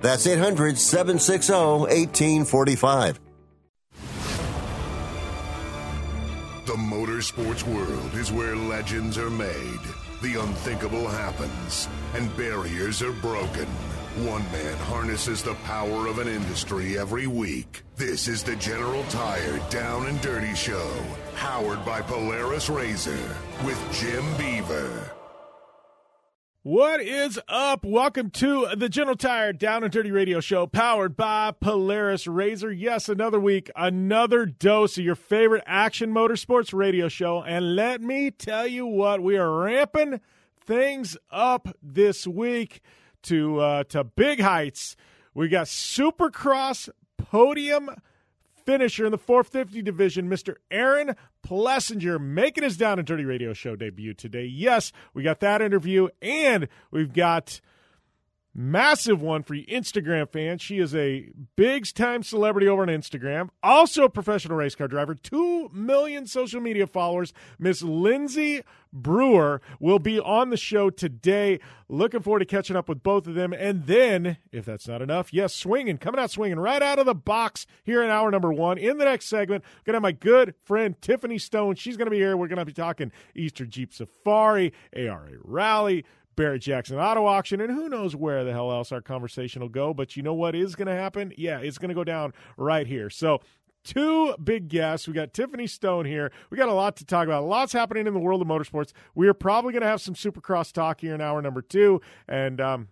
That's 800 760 1845. The motorsports world is where legends are made, the unthinkable happens, and barriers are broken. One man harnesses the power of an industry every week. This is the General Tire Down and Dirty Show, powered by Polaris Razor with Jim Beaver. What is up? Welcome to the General Tire Down and Dirty Radio Show, powered by Polaris Razor. Yes, another week, another dose of your favorite action motorsports radio show. And let me tell you what, we are ramping things up this week to uh, to big heights. We got Supercross podium finisher in the 450 division, Mr. Aaron Plessinger, making his Down and Dirty Radio Show debut today. Yes, we got that interview, and we've got massive one for you Instagram fans. She is a big time celebrity over on Instagram, also a professional race car driver, 2 million social media followers. Miss Lindsay Brewer will be on the show today. Looking forward to catching up with both of them. And then, if that's not enough, yes, swinging, coming out swinging right out of the box here in hour number one. In the next segment, going to have my good friend Tiffany Stone. She's going to be here. We're going to be talking Easter Jeep Safari, ARA Rally, Barrett Jackson Auto Auction, and who knows where the hell else our conversation will go. But you know what is going to happen? Yeah, it's going to go down right here. So, two big guests. We got Tiffany Stone here. We got a lot to talk about. Lots happening in the world of motorsports. We are probably going to have some Supercross talk here in hour number two, and um,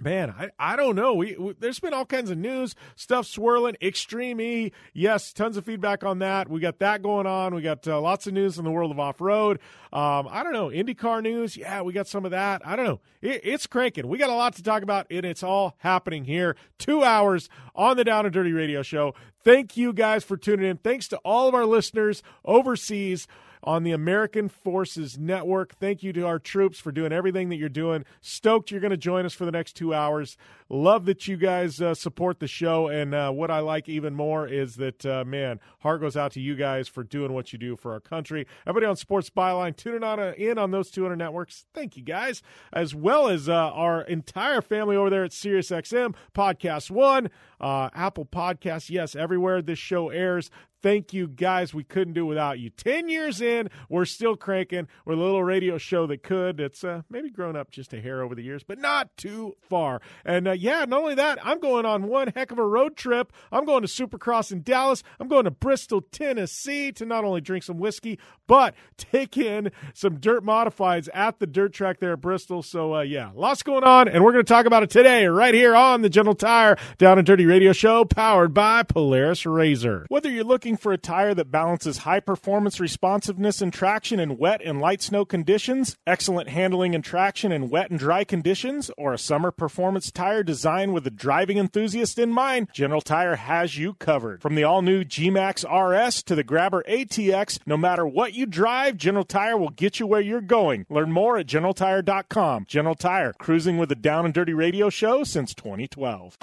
Man, I, I don't know. We, we, there's been all kinds of news stuff swirling. Extreme E, yes, tons of feedback on that. We got that going on. We got uh, lots of news in the world of off road. Um, I don't know IndyCar news. Yeah, we got some of that. I don't know. It, it's cranking. We got a lot to talk about, and it's all happening here. Two hours on the Down and Dirty Radio Show. Thank you guys for tuning in. Thanks to all of our listeners overseas on the American Forces Network. Thank you to our troops for doing everything that you're doing. Stoked you're going to join us for the next two hours. Love that you guys uh, support the show. And uh, what I like even more is that, uh, man, heart goes out to you guys for doing what you do for our country. Everybody on Sports Byline tuning on uh, in on those 200 networks. Thank you guys, as well as uh, our entire family over there at SiriusXM, Podcast One, uh, Apple Podcasts. Yes, everywhere this show airs. Thank you, guys. We couldn't do without you. 10 years in, we're still cranking. We're a little radio show that could. It's uh, maybe grown up just a hair over the years, but not too far. And uh, yeah, not only that, I'm going on one heck of a road trip. I'm going to Supercross in Dallas. I'm going to Bristol, Tennessee to not only drink some whiskey, but take in some dirt modifieds at the dirt track there at Bristol. So uh, yeah, lots going on. And we're going to talk about it today right here on the General Tire Down and Dirty Radio Show powered by Polaris Razor. Whether you're looking for a tire that balances high performance responsiveness and traction in wet and light snow conditions, excellent handling and traction in wet and dry conditions, or a summer performance tire designed with a driving enthusiast in mind, General Tire has you covered. From the all new G Max RS to the Grabber ATX, no matter what you drive, General Tire will get you where you're going. Learn more at GeneralTire.com. General Tire, cruising with the Down and Dirty Radio Show since 2012.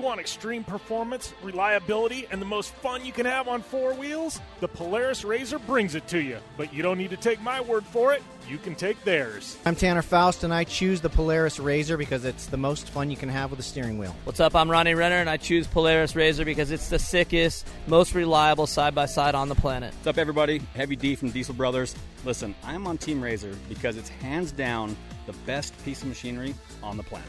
You want extreme performance, reliability, and the most fun you can have on four wheels? The Polaris Razor brings it to you. But you don't need to take my word for it. You can take theirs. I'm Tanner Faust, and I choose the Polaris Razor because it's the most fun you can have with a steering wheel. What's up? I'm Ronnie Renner, and I choose Polaris Razor because it's the sickest, most reliable side by side on the planet. What's up, everybody? Heavy D from Diesel Brothers. Listen, I'm on Team Razor because it's hands down the best piece of machinery on the planet.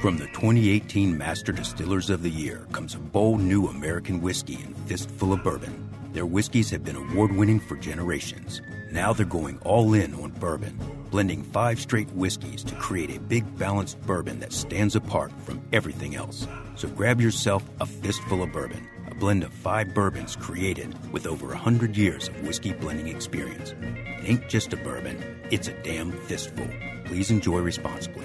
From the 2018 Master Distillers of the Year comes a bold new American whiskey and fistful of bourbon. Their whiskeys have been award winning for generations. Now they're going all in on bourbon, blending five straight whiskeys to create a big balanced bourbon that stands apart from everything else. So grab yourself a fistful of bourbon, a blend of five bourbons created with over 100 years of whiskey blending experience. It ain't just a bourbon, it's a damn fistful. Please enjoy responsibly.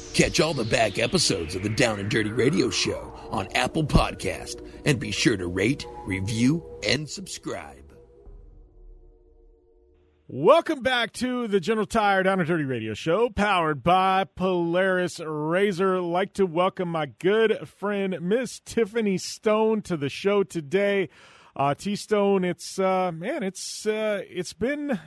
Catch all the back episodes of the Down and Dirty Radio Show on Apple Podcast and be sure to rate, review, and subscribe. Welcome back to the General Tire Down and Dirty Radio Show, powered by Polaris RZR. Like to welcome my good friend Miss Tiffany Stone to the show today. Uh, T Stone, it's uh, man, it's uh, it's been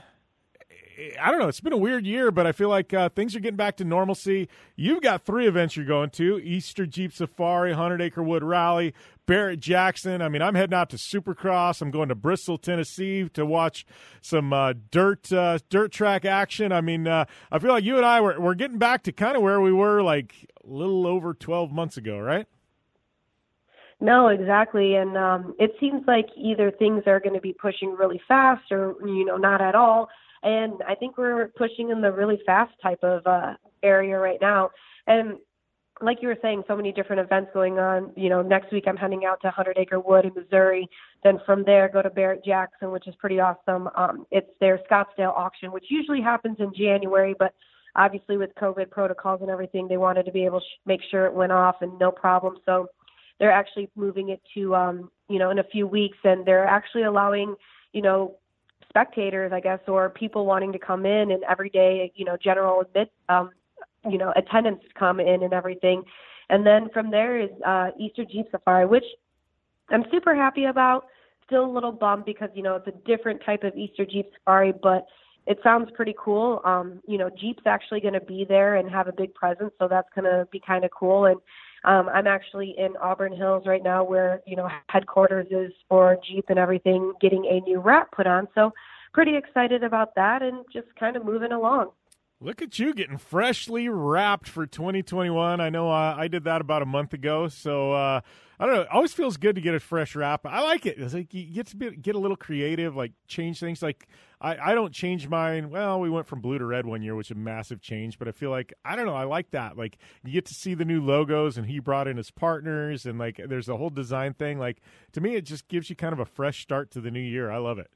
I don't know. It's been a weird year, but I feel like uh, things are getting back to normalcy. You've got three events you're going to: Easter Jeep Safari, Hundred Acre Wood Rally, Barrett Jackson. I mean, I'm heading out to Supercross. I'm going to Bristol, Tennessee, to watch some uh, dirt uh, dirt track action. I mean, uh, I feel like you and I were we're getting back to kind of where we were like a little over 12 months ago, right? No, exactly. And um, it seems like either things are going to be pushing really fast or, you know, not at all and I think we're pushing in the really fast type of uh, area right now. And like you were saying, so many different events going on. You know, next week I'm heading out to Hundred Acre Wood in Missouri. Then from there, go to Barrett Jackson, which is pretty awesome. Um, it's their Scottsdale auction, which usually happens in January, but obviously with COVID protocols and everything, they wanted to be able to make sure it went off and no problem. So they're actually moving it to, um, you know, in a few weeks, and they're actually allowing, you know, spectators, I guess, or people wanting to come in and everyday, you know, general admit, um, you know, attendance come in and everything. And then from there is uh, Easter Jeep Safari, which I'm super happy about. Still a little bummed because you know it's a different type of Easter Jeep Safari, but it sounds pretty cool. Um, you know, Jeep's actually going to be there and have a big presence, so that's going to be kind of cool. And um, I'm actually in Auburn Hills right now, where you know headquarters is for Jeep and everything, getting a new wrap put on. So pretty excited about that, and just kind of moving along. Look at you getting freshly wrapped for 2021. I know uh, I did that about a month ago, so uh, I don't know. It always feels good to get a fresh wrap. I like it. It's like you get to be, get a little creative, like change things. Like I, I don't change mine. Well, we went from blue to red one year, which is a massive change. But I feel like I don't know. I like that. Like you get to see the new logos, and he brought in his partners, and like there's a whole design thing. Like to me, it just gives you kind of a fresh start to the new year. I love it.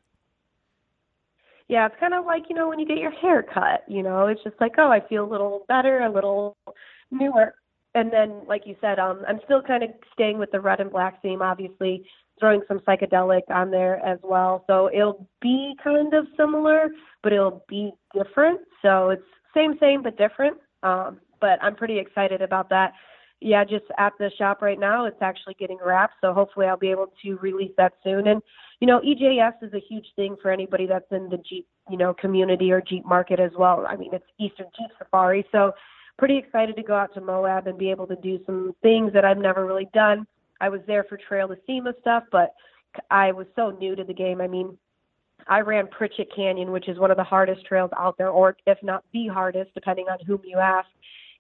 Yeah, it's kind of like you know when you get your hair cut. You know, it's just like oh, I feel a little better, a little newer. And then like you said um i'm still kind of staying with the red and black theme obviously throwing some psychedelic on there as well. So it'll be kind of similar but it'll be different. So it's same same but different. Um but i'm pretty excited about that. Yeah just at the shop right now it's actually getting wrapped so hopefully i'll be able to release that soon. And you know ejs is a huge thing for anybody that's in the jeep you know community or jeep market as well i mean it's eastern jeep safari so pretty excited to go out to Moab and be able to do some things that I've never really done. I was there for Trail to SEMA stuff, but I was so new to the game. I mean, I ran Pritchett Canyon, which is one of the hardest trails out there, or if not the hardest, depending on whom you ask.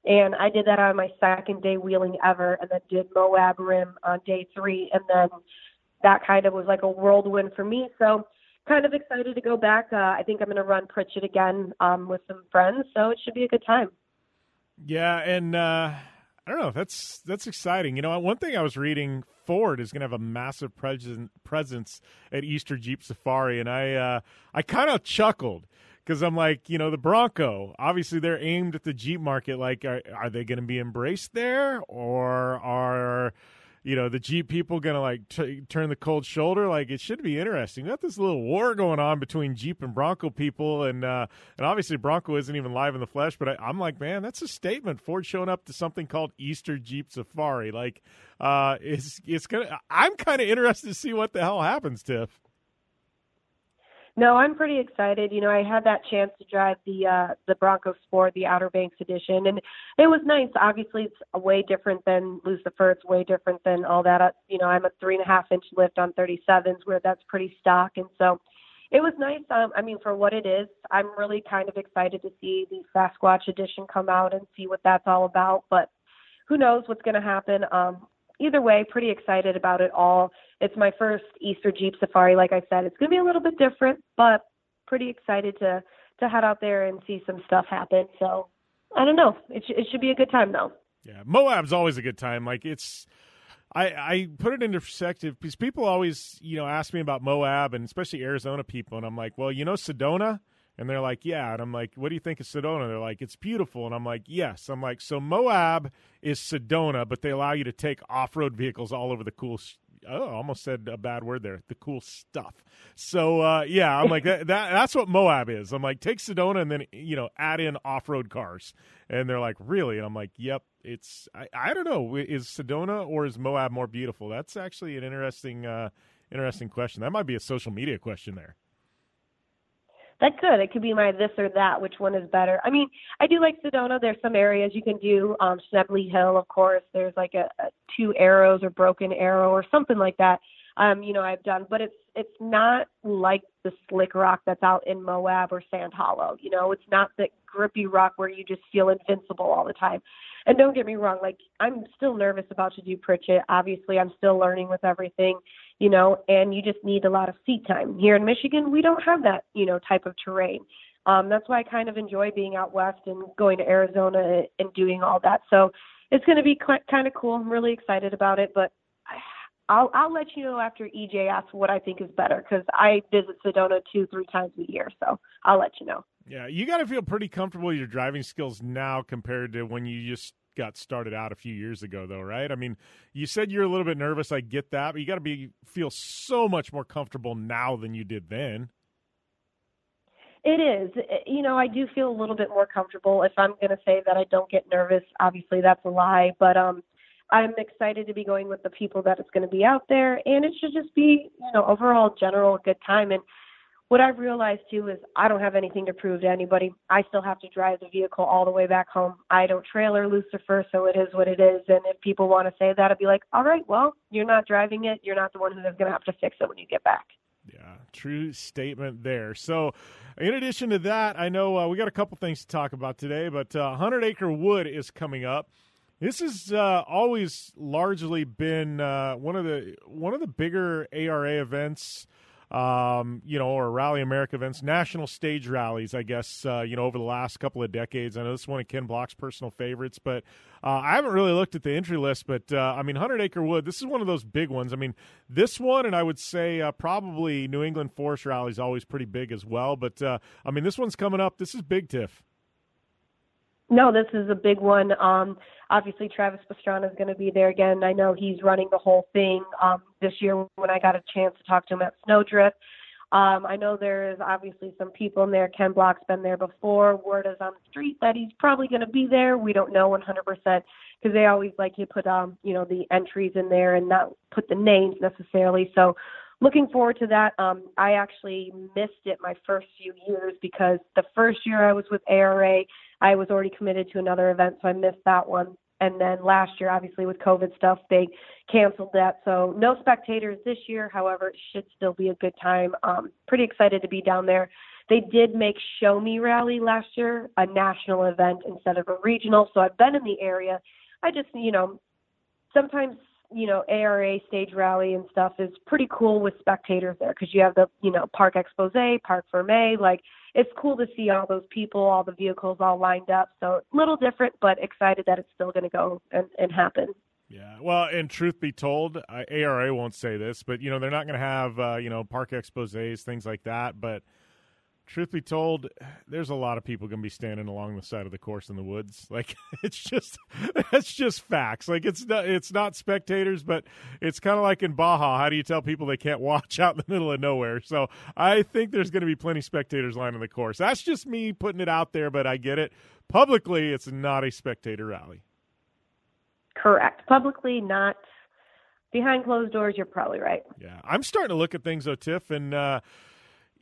And I did that on my second day wheeling ever, and then did Moab Rim on day three, and then that kind of was like a whirlwind for me. So kind of excited to go back. Uh, I think I'm going to run Pritchett again um, with some friends, so it should be a good time. Yeah, and uh, I don't know. That's that's exciting. You know, one thing I was reading, Ford is going to have a massive presence presence at Easter Jeep Safari, and I uh, I kind of chuckled because I'm like, you know, the Bronco. Obviously, they're aimed at the Jeep market. Like, are, are they going to be embraced there, or are you know the Jeep people gonna like t- turn the cold shoulder? Like it should be interesting. We got this little war going on between Jeep and Bronco people, and uh, and obviously Bronco isn't even live in the flesh. But I, am like, man, that's a statement. Ford showing up to something called Easter Jeep Safari. Like, uh, it's it's gonna. I'm kind of interested to see what the hell happens, Tiff. No, I'm pretty excited. You know, I had that chance to drive the uh the Bronco Sport, the Outer Banks edition, and it was nice. Obviously, it's way different than Lucifer. It's way different than all that. Uh, you know, I'm a three and a half inch lift on 37s, where that's pretty stock, and so it was nice. Um, I mean, for what it is, I'm really kind of excited to see the Sasquatch edition come out and see what that's all about. But who knows what's going to happen? Um, either way, pretty excited about it all. It's my first Easter Jeep Safari. Like I said, it's going to be a little bit different, but pretty excited to to head out there and see some stuff happen. So I don't know. It, sh- it should be a good time though. Yeah, Moab's always a good time. Like it's. I, I put it into perspective because people always, you know, ask me about Moab and especially Arizona people, and I'm like, well, you know, Sedona, and they're like, yeah. And I'm like, what do you think of Sedona? They're like, it's beautiful. And I'm like, yes. I'm like, so Moab is Sedona, but they allow you to take off road vehicles all over the cool. Oh, I almost said a bad word there. The cool stuff. So uh, yeah, I'm like that, that. That's what Moab is. I'm like, take Sedona and then you know add in off road cars. And they're like, really? And I'm like, yep. It's I, I don't know. Is Sedona or is Moab more beautiful? That's actually an interesting uh, interesting question. That might be a social media question there that could. It could be my this or that. Which one is better? I mean, I do like Sedona. There's some areas you can do. Um, Schnebly Hill, of course. There's like a, a two arrows or broken arrow or something like that. Um, you know, I've done, but it's it's not like the slick rock that's out in Moab or Sand Hollow. You know, it's not the grippy rock where you just feel invincible all the time. And don't get me wrong, like I'm still nervous about to do Pritchett. Obviously, I'm still learning with everything you know, and you just need a lot of seat time. Here in Michigan, we don't have that, you know, type of terrain. Um, that's why I kind of enjoy being out west and going to Arizona and doing all that. So it's going to be kind of cool. I'm really excited about it, but I'll I'll let you know after EJS what I think is better because I visit Sedona two three times a year, so I'll let you know. Yeah, you got to feel pretty comfortable your driving skills now compared to when you just got started out a few years ago, though, right? I mean, you said you're a little bit nervous. I get that, but you got to be feel so much more comfortable now than you did then. It is. You know, I do feel a little bit more comfortable. If I'm going to say that I don't get nervous, obviously that's a lie. But um, I'm excited to be going with the people that it's going to be out there, and it should just be, you know, overall general good time. And what I've realized too is I don't have anything to prove to anybody. I still have to drive the vehicle all the way back home. I don't trailer Lucifer, so it is what it is. And if people want to say that, I'd be like, all right, well, you're not driving it. You're not the one who's going to have to fix it when you get back. Yeah, true statement there. So, in addition to that, I know uh, we got a couple things to talk about today, but uh, 100 Acre Wood is coming up. This has uh, always largely been uh, one of the one of the bigger ARA events um, you know, or Rally America events, national stage rallies, I guess, uh, you know, over the last couple of decades. I know this is one of Ken Block's personal favorites, but uh, I haven't really looked at the entry list. But uh, I mean, Hundred Acre Wood, this is one of those big ones. I mean, this one, and I would say uh, probably New England Forest Rally is always pretty big as well. But uh, I mean, this one's coming up. This is big, Tiff. No, this is a big one. Um, obviously, Travis Pastrana is going to be there again. I know he's running the whole thing um, this year. When I got a chance to talk to him at Snowdrift, um, I know there's obviously some people in there. Ken Block's been there before. Word is on the street that he's probably going to be there. We don't know 100% because they always like to put um, you know the entries in there and not put the names necessarily. So looking forward to that. Um, I actually missed it my first few years because the first year I was with ARA, I was already committed to another event, so I missed that one. and then last year, obviously with COVID stuff, they canceled that. So no spectators this year. However, it should still be a good time. Um, pretty excited to be down there. They did make Show Me Rally last year a national event instead of a regional. So I've been in the area. I just, you know, sometimes you know ARA stage rally and stuff is pretty cool with spectators there because you have the you know Parc Exposé, Parc Fermé. Like it's cool to see all those people, all the vehicles all lined up. So a little different, but excited that it's still going to go and, and happen. Yeah, well, and truth be told, ARA won't say this, but you know they're not going to have uh, you know Parc Exposés, things like that, but truth be told, there's a lot of people going to be standing along the side of the course in the woods. Like it's just that's just facts. Like it's not it's not spectators, but it's kind of like in Baja. How do you tell people they can't watch out in the middle of nowhere? So I think there's going to be plenty of spectators lining the course. That's just me putting it out there, but I get it. Publicly, it's not a spectator rally. Correct. Publicly, not behind closed doors. You're probably right. Yeah, I'm starting to look at things, though, Tiff, and. Uh,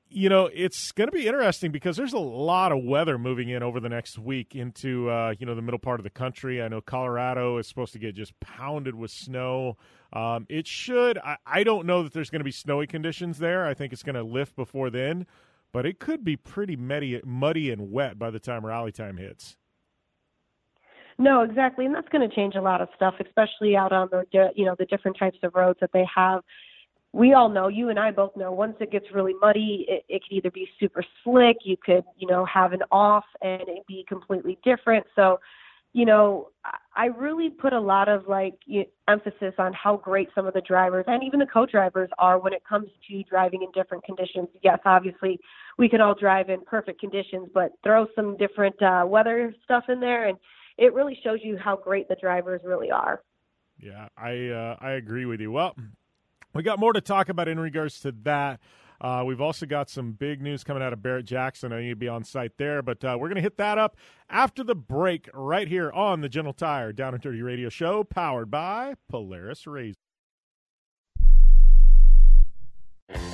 you know, it's going to be interesting because there's a lot of weather moving in over the next week into uh, you know the middle part of the country. I know Colorado is supposed to get just pounded with snow. Um, it should. I, I don't know that there's going to be snowy conditions there. I think it's going to lift before then, but it could be pretty muddy, muddy and wet by the time rally time hits. No, exactly, and that's going to change a lot of stuff, especially out on the you know the different types of roads that they have we all know, you and I both know, once it gets really muddy, it, it could either be super slick, you could, you know, have an off and it be completely different. So, you know, I really put a lot of like emphasis on how great some of the drivers and even the co-drivers are when it comes to driving in different conditions. Yes, obviously, we can all drive in perfect conditions, but throw some different uh, weather stuff in there, and it really shows you how great the drivers really are. Yeah, I uh, I agree with you. Well, we got more to talk about in regards to that. Uh, we've also got some big news coming out of Barrett Jackson. I need to be on site there, but uh, we're going to hit that up after the break right here on the General Tire Down and Dirty Radio Show, powered by Polaris Razor.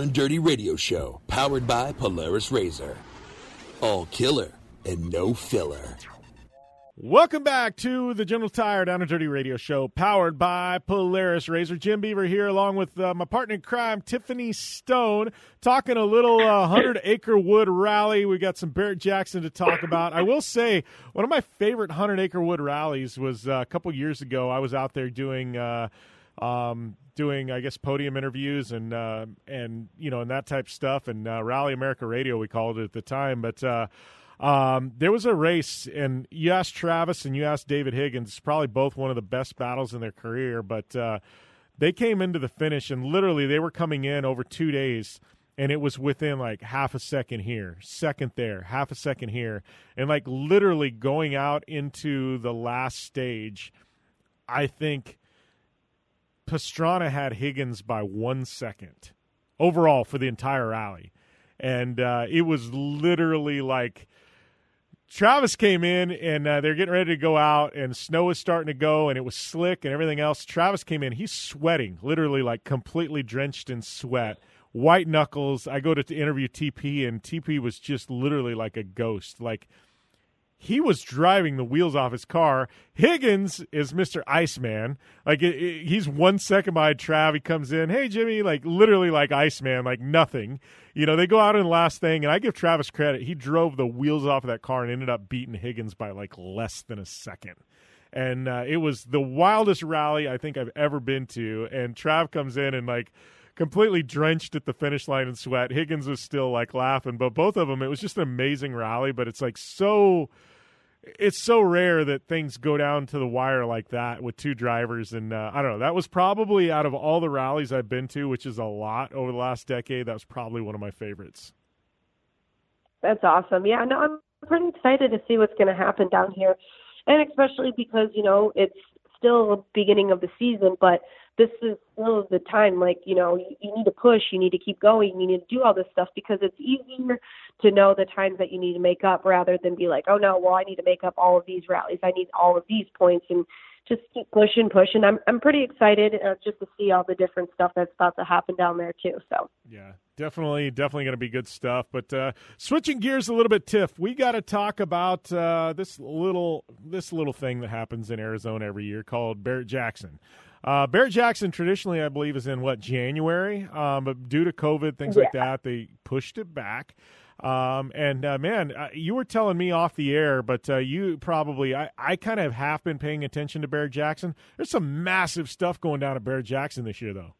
and Dirty Radio Show, powered by Polaris Razor. All killer and no filler. Welcome back to the General Tire Down and Dirty Radio Show, powered by Polaris Razor. Jim Beaver here, along with uh, my partner in crime, Tiffany Stone, talking a little uh, 100 Acre Wood rally. We got some Barrett Jackson to talk about. I will say, one of my favorite 100 Acre Wood rallies was uh, a couple years ago. I was out there doing. Uh, um, doing, I guess, podium interviews and uh, and you know and that type of stuff, and uh, Rally America Radio we called it at the time. But uh, um, there was a race, and you asked Travis and you asked David Higgins, probably both one of the best battles in their career, but uh, they came into the finish, and literally they were coming in over two days. And it was within like half a second here, second there, half a second here, and like literally going out into the last stage. I think Pastrana had Higgins by one second overall for the entire rally. And uh, it was literally like Travis came in and uh, they're getting ready to go out, and snow was starting to go, and it was slick and everything else. Travis came in, he's sweating, literally like completely drenched in sweat, white knuckles. I go to interview TP, and TP was just literally like a ghost. Like he was driving the wheels off his car. Higgins is Mr. Iceman. Like it, it, he's one second behind Trav. He comes in, hey Jimmy, like literally like Iceman, like nothing. You know, they go out in the last thing, and I give Travis credit. He drove the wheels off of that car and ended up beating Higgins by like less than a second. And uh, it was the wildest rally I think I've ever been to. And Trav comes in and like completely drenched at the finish line in sweat. Higgins was still like laughing, but both of them, it was just an amazing rally. But it's like so, it's so rare that things go down to the wire like that with two drivers. And uh, I don't know, that was probably out of all the rallies I've been to, which is a lot over the last decade, that was probably one of my favorites. That's awesome. Yeah, no, I'm pretty excited to see what's going to happen down here. And especially because, you know, it's still the beginning of the season, but this is still the time like you know you, you need to push you need to keep going you need to do all this stuff because it's easier to know the times that you need to make up rather than be like oh no well i need to make up all of these rallies. I need all of these points and just keep pushing pushing. I'm i'm pretty excited uh, just to see all the different stuff that's about to happen down there too so. Yeah definitely definitely going to be good stuff but uh, switching gears a little bit tiff we got to talk about uh, this little this little thing that happens in arizona every year called barrett jackson uh, Barrett Jackson traditionally, I believe, is in what January, um, but due to COVID, things yeah. like that, they pushed it back. Um, and uh, man, uh, you were telling me off the air, but uh, you probably, I, I kind of have been paying attention to Barrett Jackson. There's some massive stuff going down at Barrett Jackson this year, though.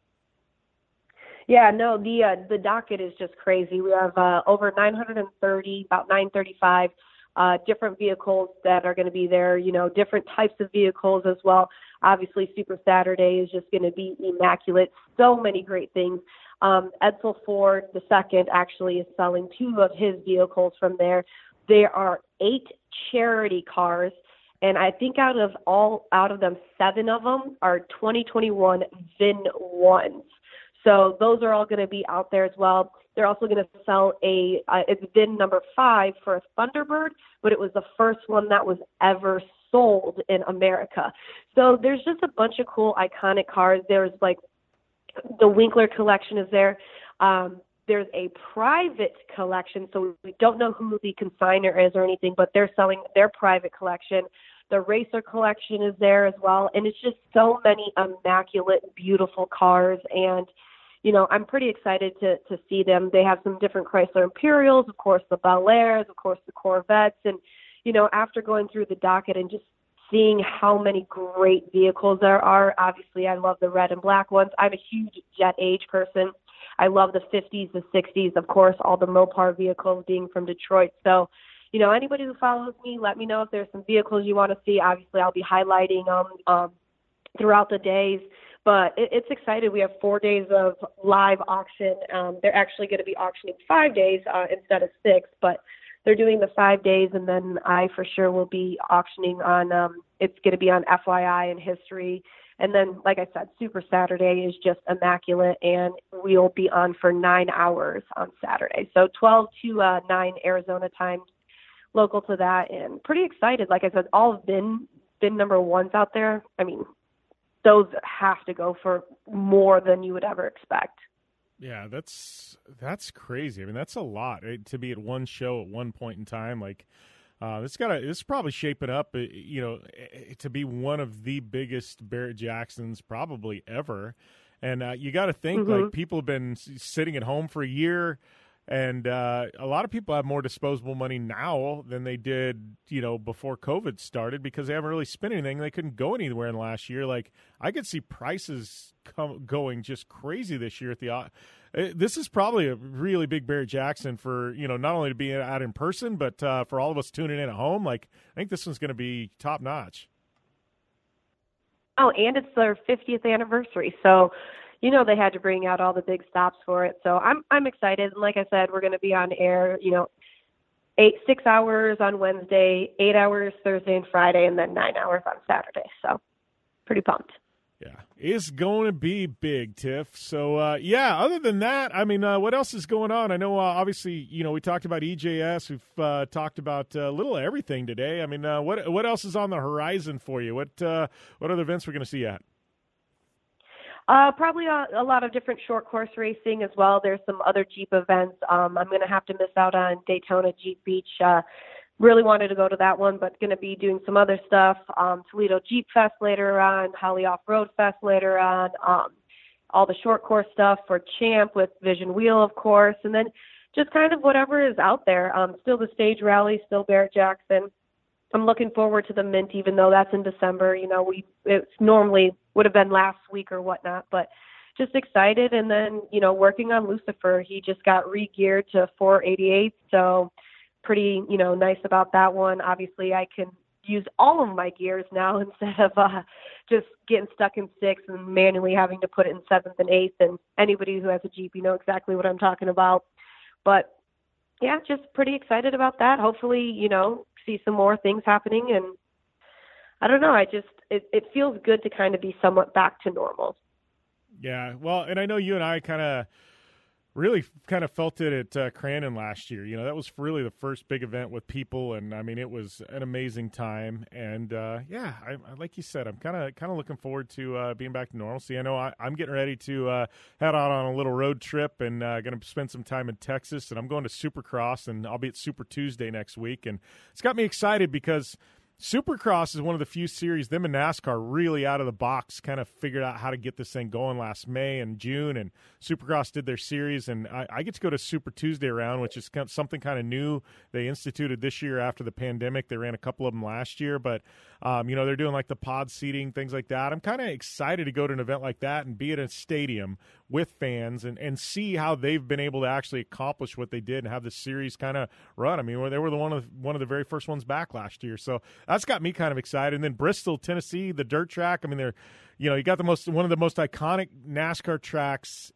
Yeah, no, the uh, the docket is just crazy. We have uh, over 930, about 935 uh, different vehicles that are going to be there. You know, different types of vehicles as well. Obviously, Super Saturday is just going to be immaculate. So many great things. Um, Edsel Ford the second actually is selling two of his vehicles from there. There are eight charity cars, and I think out of all out of them, seven of them are 2021 VIN ones. So those are all going to be out there as well. They're also going to sell a uh, it's VIN number five for a Thunderbird, but it was the first one that was ever sold in America. So there's just a bunch of cool iconic cars. There's like the Winkler collection is there. Um, there's a private collection, so we don't know who the consigner is or anything, but they're selling their private collection. The racer collection is there as well, and it's just so many immaculate, beautiful cars. And you know, I'm pretty excited to to see them. They have some different Chrysler Imperials, of course, the Bel Airs, of course, the Corvettes, and you know, after going through the docket and just seeing how many great vehicles there are. Obviously, I love the red and black ones. I'm a huge jet age person. I love the 50s, the 60s, of course, all the Mopar vehicles being from Detroit. So, you know, anybody who follows me, let me know if there's some vehicles you want to see. Obviously, I'll be highlighting them. Um, throughout the days. But it, it's excited. We have four days of live auction. Um, they're actually going to be auctioning five days uh, instead of six, but they're doing the five days, and then I for sure will be auctioning on. Um, it's going to be on FYI and history, and then like I said, Super Saturday is just immaculate, and we'll be on for nine hours on Saturday, so 12 to uh, 9 Arizona time, local to that, and pretty excited. Like I said, all VIN VIN number ones out there. I mean, those have to go for more than you would ever expect. Yeah, that's that's crazy. I mean, that's a lot right? to be at one show at one point in time. Like, uh, it's got to this is probably shaping up, uh, you know, eh, to be one of the biggest Barrett Jacksons probably ever. And uh, you got to think Mm-hmm. like people have been sitting at home for a year, and uh, a lot of people have more disposable money now than they did, you know, before COVID started because they haven't really spent anything. They couldn't go anywhere in last year. Like I could see prices come, going just crazy this year at the. uh, This is probably a really big Barrett Jackson for you know not only to be out in person, but uh, for all of us tuning in at home. Like I think this one's going to be top notch. Oh, and it's their 50th anniversary, so you know they had to bring out all the big stops for it. So I'm I'm excited, and like I said, we're going to be on air. You know, eight six hours on Wednesday, eight hours Thursday and Friday, and then nine hours on Saturday. So pretty pumped. Yeah, it's going to be big, Tiff. So, uh, yeah. Other than that, I mean, uh, what else is going on? I know, uh, obviously, you know, we talked about EJS. We've uh, talked about a little everything today. I mean, uh, what what else is on the horizon for you? What uh, what other events we're going to see at? Uh, probably a, a lot of different short course racing as well. There's some other Jeep events. Um, I'm going to have to miss out on Daytona Jeep Beach. Uh, really wanted to go to that one, but going to be doing some other stuff. Um, Toledo Jeep Fest later on, Holly Off Road Fest later on. Um, all the short course stuff for Champ with Vision Wheel, of course, and then just kind of whatever is out there. Um, still the stage rally, still Barrett Jackson. I'm looking forward to the Mint, even though that's in December. You know, we it's normally would have been last week or whatnot, but just excited. And then you know, working on Lucifer, he just got re-geared to 488, so pretty you know nice about that one. Obviously, I can use all of my gears now instead of uh, just getting stuck in sixth and manually having to put it in seventh and eighth. And anybody who has a Jeep, you know exactly what I'm talking about. But yeah, just pretty excited about that. Hopefully, you know, see some more things happening and I don't know, I just it, it feels good to kind of be somewhat back to normal. Yeah, well, and I know you and I kind of really kind of felt it at uh, Crandon last year. You know, that was really the first big event with people, and I mean, it was an amazing time. And uh, yeah, I, I, like you said, I'm kind of kind of looking forward to uh, being back to normalcy. I know I, I'm getting ready to uh, head out on a little road trip and uh, going to spend some time in Texas, and I'm going to Supercross, and I'll be at Super Tuesday next week, and it's got me excited because. Supercross is one of the few series them and NASCAR really out of the box kind of figured out how to get this thing going last May and June, and Supercross did their series, and I, I get to go to Super Tuesday round, which is kind of something kind of new they instituted this year after the pandemic. They ran a couple of them last year, but um, you know they're doing like the pod seating things like that. I'm kind of excited to go to an event like that and be at a stadium with fans and, and see how they've been able to actually accomplish what they did and have this series kind of run. I mean, they were the one of one of the very first ones back last year, so that's got me kind of excited. And then Bristol, Tennessee, the dirt track. I mean, they're you know you got the most one of the most iconic NASCAR tracks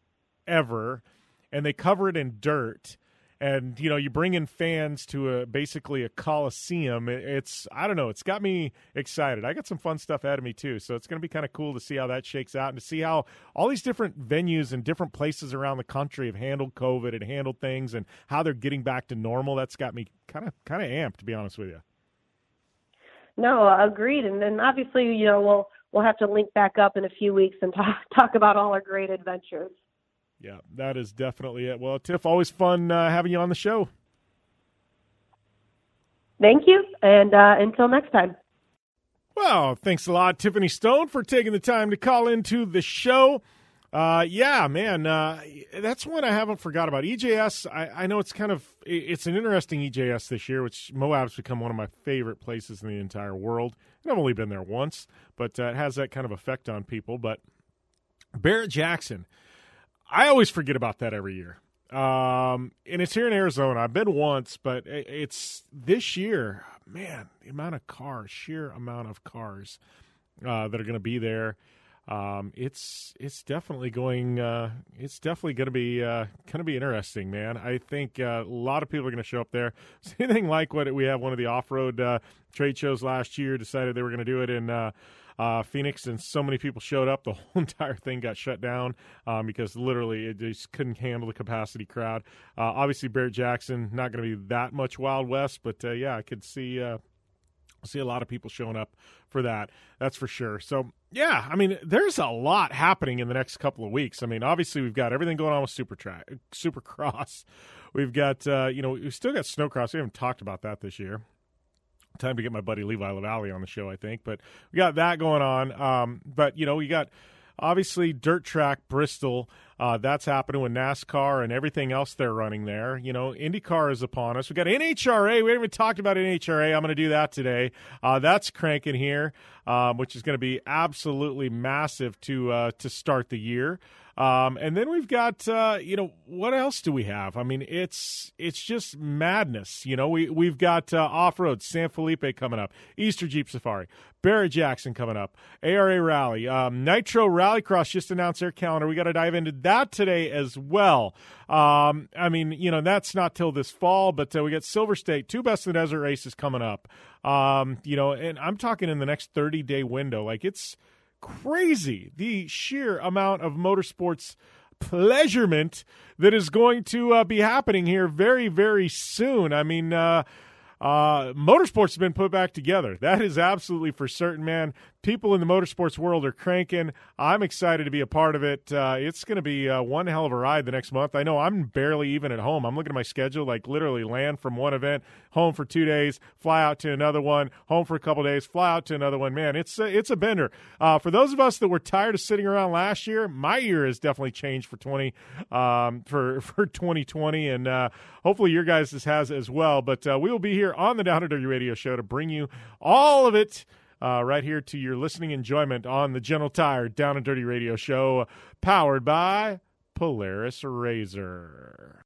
ever, and they cover it in dirt. And you know, you bring in fans to a basically a coliseum. It's I don't know. It's got me excited. I got some fun stuff out of me too, so it's going to be kind of cool to see how that shakes out and to see how all these different venues and different places around the country have handled COVID and handled things and how they're getting back to normal. That's got me kind of kind of amped, to be honest with you. No, agreed. And then obviously, you know, we'll we'll have to link back up in a few weeks and talk talk about all our great adventures. Yeah, that is definitely it. Well, Tiff, always fun uh, having you on the show. Thank you, and uh, until next time. Well, thanks a lot, Tiffany Stone, for taking the time to call into the show. Uh, yeah, man, uh, that's one I haven't forgot about. EJS, I, I know it's kind of it's an interesting EJS this year, which Moab's become one of my favorite places in the entire world. And I've only been there once, but uh, it has that kind of effect on people. But Barrett Jackson, I always forget about that every year. Um, and it's here in Arizona. I've been once, but it's this year. Man, the amount of cars, sheer amount of cars. uh, that are going to be there. Um, it's it's definitely going. Uh, it's definitely going to be uh, going to be interesting, man. I think uh, a lot of people are going to show up there. It's anything like what we have one of the off road uh, trade shows last year. Decided they were going to do it in. Uh, Phoenix, and so many people showed up. The whole entire thing got shut down um, because literally it just couldn't handle the capacity crowd. Uh, obviously, Barrett Jackson not going to be that much Wild West, but uh, yeah, I could see uh, see a lot of people showing up for that. That's for sure. So yeah, I mean, there's a lot happening in the next couple of weeks. I mean, obviously we've got everything going on with Super Track, Supercross. We've got uh, you know we've still got Snowcross. We haven't talked about that this year time to get my buddy Levi Lavallee on the show, I think. But we got that going on. Um, but you know, we got obviously dirt track Bristol. Uh, that's happening with NASCAR and everything else they're running there. You know, IndyCar is upon us. We got NHRA. We haven't even talked about NHRA. I'm going to do that today. Uh, that's cranking here, um, which is going to be absolutely massive to uh, to start the year. Um, and then we've got, uh, you know, what else do we have? I mean, it's it's just madness. You know, we we've got uh, off road San Felipe coming up, Easter Jeep Safari, Barrett Jackson coming up, ARA Rally, um, Nitro Rallycross just announced their calendar. We got to dive into that today as well. Um, I mean, you know, that's not till this fall, but uh, we got Silver State, two Best in the Desert races coming up. Um, you know, and I'm talking in the next 30 day window. Like it's crazy the sheer amount of motorsports pleasurement that is going to uh, be happening here very, very soon. I mean, uh, uh, motorsports has been put back together. That is absolutely for certain, man people in the motorsports world are cranking. I'm excited to be a part of it. Uh, it's going to be uh, one hell of a ride the next month. I know I'm barely even at home. I'm looking at my schedule, like literally land from one event, home for two days, fly out to another one, home for a couple days, fly out to another one. Man, it's a, it's a bender. Uh, for those of us that were tired of sitting around last year, my year has definitely changed for 20 um, for for 2020, and uh, hopefully your guys has as well. But uh, we will be here on the Down and Dirty Radio Show to bring you all of it uh, right here to your listening enjoyment on the General Tire Down and Dirty Radio Show, powered by Polaris Razor.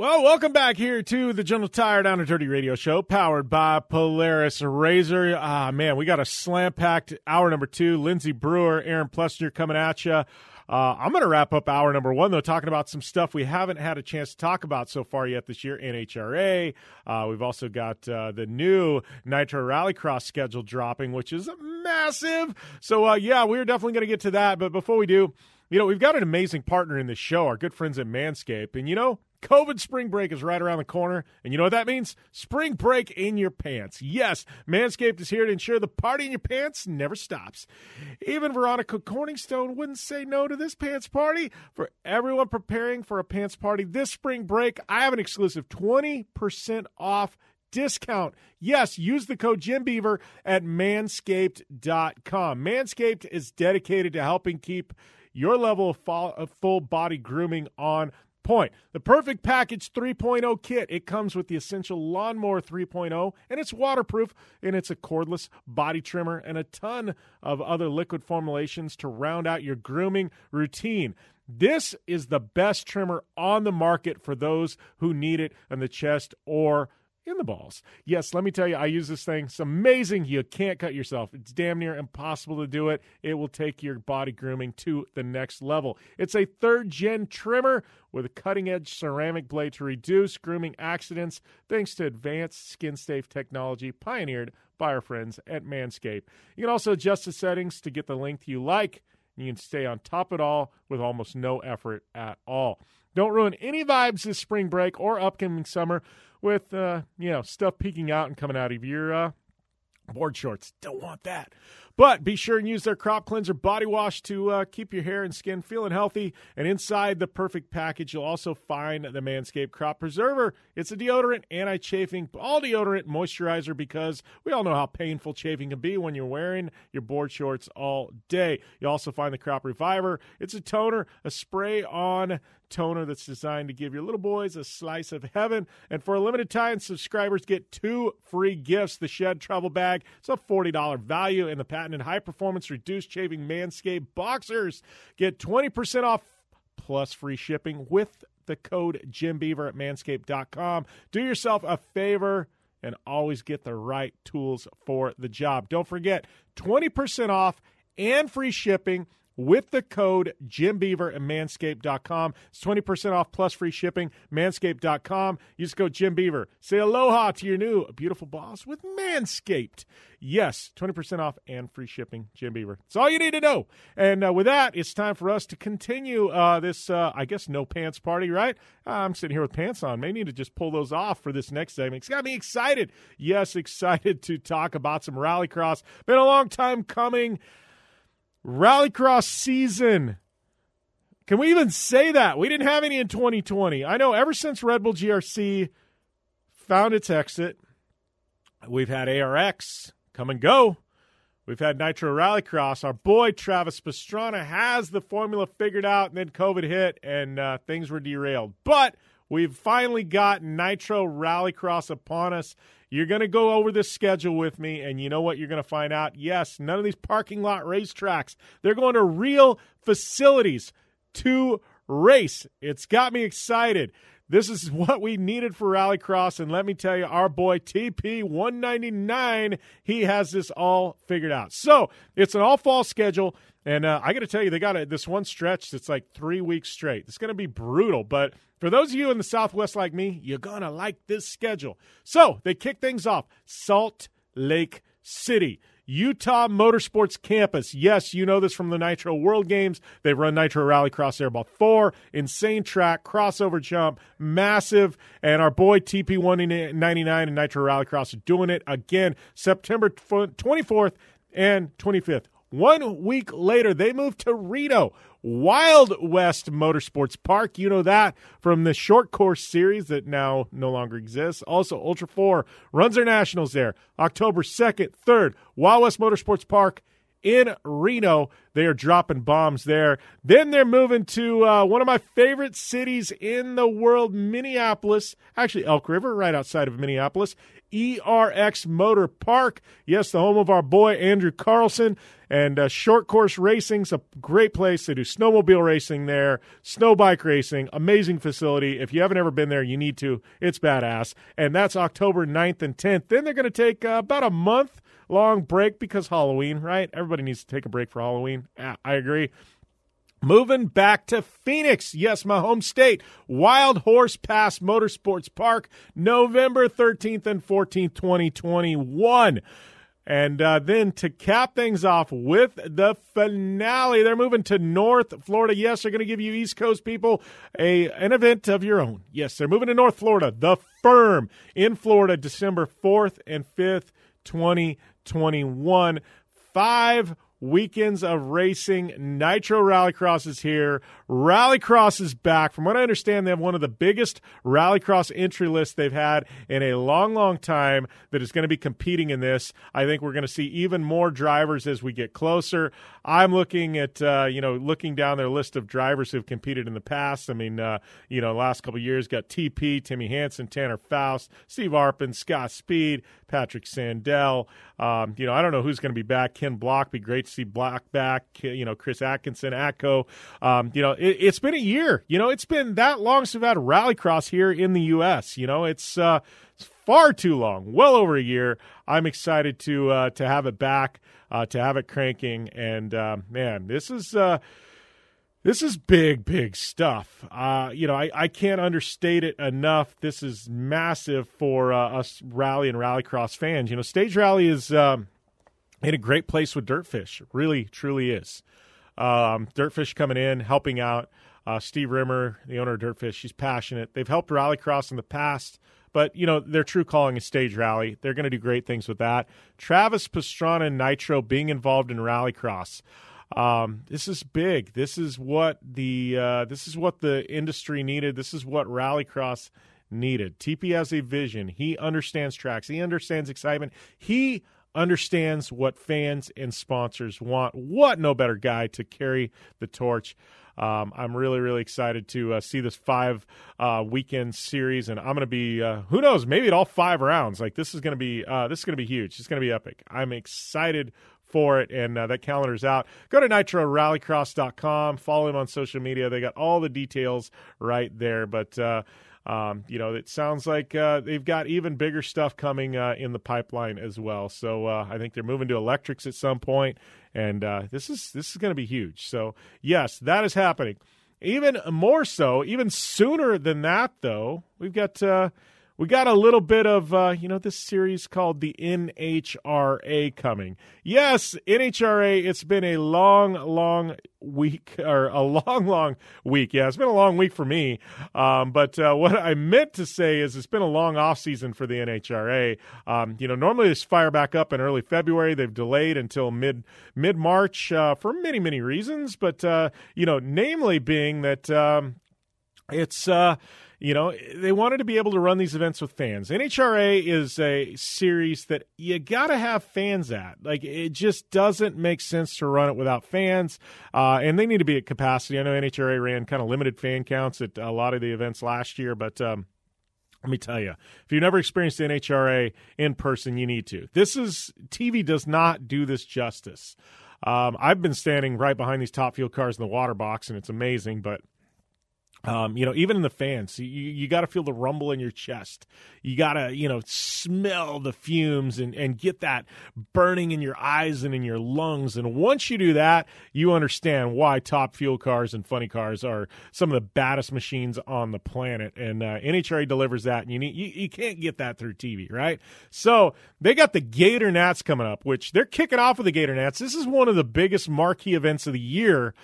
Well, welcome back here to the General Tire Down and Dirty Radio Show, powered by Polaris Razor. Ah, man, we got a slam packed hour number two. Lindsay Brewer, Aaron Plessinger coming at you. Uh, I'm going to wrap up hour number one, though, talking about some stuff we haven't had a chance to talk about so far yet this year. NHRA. Uh, we've also got uh, the new Nitro Rallycross schedule dropping, which is massive. So, uh, yeah, we're definitely going to get to that. But before we do, you know, we've got an amazing partner in the show, our good friends at Manscaped. And, you know, COVID spring break is right around the corner. And you know what that means? Spring break in your pants. Yes, Manscaped is here to ensure the party in your pants never stops. Even Veronica Corningstone wouldn't say no to this pants party. For everyone preparing for a pants party this spring break, I have an exclusive 20% off discount. Yes, use the code Jim Beaver at manscaped.com. Manscaped is dedicated to helping keep your level of full body grooming on point. The Perfect Package 3.0 kit. It comes with the Essential Lawnmower 3.0, and it's waterproof, and it's a cordless body trimmer and a ton of other liquid formulations to round out your grooming routine. This is the best trimmer on the market for those who need it on the chest or in the balls. Yes, let me tell you, I use this thing. It's amazing. You can't cut yourself. It's damn near impossible to do it. It will take your body grooming to the next level. It's a third gen trimmer with a cutting edge ceramic blade to reduce grooming accidents thanks to advanced skin safe technology pioneered by our friends at Manscaped. You can also adjust the settings to get the length you like. You can stay on top of it all with almost no effort at all. Don't ruin any vibes this spring break or upcoming summer with uh, you know stuff peeking out and coming out of your uh, board shorts. Don't want that. But be sure and use their crop cleanser body wash to uh, keep your hair and skin feeling healthy. And inside the perfect package, you'll also find the Manscaped Crop Preserver. It's a deodorant, anti chafing, all deodorant moisturizer because we all know how painful chafing can be when you're wearing your board shorts all day. You also find the Crop Reviver. It's a toner, a spray on toner that's designed to give your little boys a slice of heaven. And for a limited time, subscribers get two free gifts the Shed Travel Bag. It's a $40 value, and the patented high performance reduced shaving Manscaped Boxers. Get 20% off plus free shipping with the code Jim Beaver at manscaped.com. Do yourself a favor and always get the right tools for the job. Don't forget 20% off and free shipping with the code Jim Beaver at manscaped.com. It's 20% off plus free shipping. Manscaped.com. Use code Jim Beaver. Say aloha to your new beautiful boss with Manscaped. Yes, 20% off and free shipping. Jim Beaver. That's all you need to know. And uh, with that, it's time for us to continue uh, this, uh, I guess, no pants party, right? I'm sitting here with pants on. May need to just pull those off for this next segment. It's got me excited. Yes, excited to talk about some rallycross. Been a long time coming. Rallycross season. Can we even say that? We didn't have any in 2020. I know ever since Red Bull GRC found its exit, we've had ARX come and go. We've had Nitro Rallycross. Our boy Travis Pastrana has the formula figured out, and then COVID hit and uh, things were derailed. But we've finally got Nitro Rallycross upon us. You're going to go over this schedule with me, and you know what you're going to find out? Yes, none of these parking lot racetracks. They're going to real facilities to race. It's got me excited. This is what we needed for Rallycross, and let me tell you, our boy TP 199, he has this all figured out. So it's an all fall schedule, and uh, I got to tell you, they got a, this one stretch that's like three weeks straight. It's going to be brutal, but for those of you in the Southwest like me, you're going to like this schedule. So they kick things off Salt Lake City. Utah Motorsports Campus. Yes, you know this from the Nitro World Games. They've run Nitro Rallycross about four. Insane track, crossover jump, massive. And our boy TP199 and Nitro Rallycross are doing it again September 24th and 25th. One week later, they moved to Reno, Wild West Motorsports Park. You know that from the short course series that now no longer exists. Also, Ultra 4 runs their nationals there October 2nd, 3rd, Wild West Motorsports Park in Reno. They are dropping bombs there. Then they're moving to uh, one of my favorite cities in the world, Minneapolis. Actually, Elk River, right outside of Minneapolis. ERX Motor Park. Yes, the home of our boy Andrew Carlson. And uh, short course racing's a great place. They do snowmobile racing there, snow bike racing, amazing facility. If you haven't ever been there, you need to. It's badass. And that's October 9th and 10th. Then they're going to take uh, about a month long break because Halloween, right? Everybody needs to take a break for Halloween. Yeah, I agree. Moving back to Phoenix, yes, my home state, Wild Horse Pass Motorsports Park, November 13th and 14th, 2021. And uh, then to cap things off with the finale, they're moving to North Florida. Yes, they're going to give you East Coast people a an event of your own. Yes, they're moving to North Florida. The Firm in Florida, December 4th and 5th, 2021. Five weekends of racing. Nitro Rallycross is here. Rallycross is back. From what I understand, they have one of the biggest Rallycross entry lists they've had in a long, long time that is going to be competing in this. I think we're going to see even more drivers as we get closer. I'm looking at, uh, you know, looking down their list of drivers who've competed in the past. I mean, uh, you know, last couple years got TP, Timmy Hansen, Tanner Faust, Steve Arpin, Scott Speed, Patrick Sandell. Um, you know, I don't know who's going to be back. Ken Block, be great to see Block back. You know, Chris Atkinson, Atco. Um, you know, it, has been a year. You know, it's been that long since we've had Rallycross here in the U.S. You know, it's uh, it's far too long, well over a year. I'm excited to uh, to have it back, uh, to have it cranking, and uh, man, this is. Uh, this is big, big stuff. Uh, you know, I, I can't understate it enough. This is massive for uh, us rally and rallycross fans. You know, stage rally is um, in a great place with Dirtfish. Really, truly is. Um, Dirtfish coming in, helping out. Uh, Steve Rimmer, the owner of Dirtfish, he's passionate. They've helped Rallycross in the past, but you know their true calling is stage rally. They're going to do great things with that. Travis Pastrana and Nitro being involved in Rallycross. Um, this is big. This is what the uh, this is what the industry needed. This is what Rallycross needed. TP has a vision. He understands tracks. He understands excitement. He understands what fans and sponsors want. What no better guy to carry the torch. Um, I'm really, really excited to uh, see this five uh, weekend series, and I'm going to be uh, who knows, maybe at all five rounds. Like this is going to be uh, this is going to be huge. It's going to be epic. I'm excited for it, and uh, that calendar's out. Go to nitrorallycross.com. Follow him on social media. They got all the details right there. But uh, um, you know, it sounds like uh, they've got even bigger stuff coming uh, in the pipeline as well. So uh, I think they're moving to electrics at some point, and uh, this is this is going to be huge. So yes, that is happening. Even more so, even sooner than that, though, we've got uh, we got a little bit of uh, you know this series called the NHRA coming. Yes, NHRA. It's been a long, long week or a long, long week. Yeah, it's been a long week for me. Um, but uh, what I meant to say is it's been a long off season for the NHRA. Um, you know, normally they fire back up in early February. They've delayed until mid mid March uh, for many, many reasons. But uh, you know, namely being that um, it's uh, you know, they wanted to be able to run these events with fans. NHRA is a series that you got to have fans at. Like, it just doesn't make sense to run it without fans. Uh, and they need to be at capacity. I know NHRA ran kind of limited fan counts at a lot of the events last year, but. Um, let me tell you, if you've never experienced NHRA in person, you need to. This is TV does not do this justice. Um, I've been standing right behind these top fuel cars in the water box, and it's amazing. But um, you know, even in the fans, you, you got to feel the rumble in your chest. You got to, you know, smell the fumes and, and get that burning in your eyes and in your lungs. And once you do that, you understand why top fuel cars and funny cars are some of the baddest machines on the planet. And uh, NHRA delivers that, and you, need, you, you can't get that through TV, right? So they got the Gator Nats coming up, which they're kicking off with the Gator Nats. This is one of the biggest marquee events of the year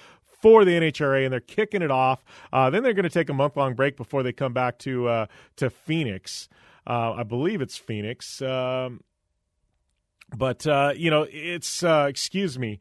for the NHRA, and they're kicking it off. Uh, then they're going to take a month long break before they come back to uh, to Phoenix. Uh, I believe it's Phoenix, um, but uh, you know, it's uh, excuse me.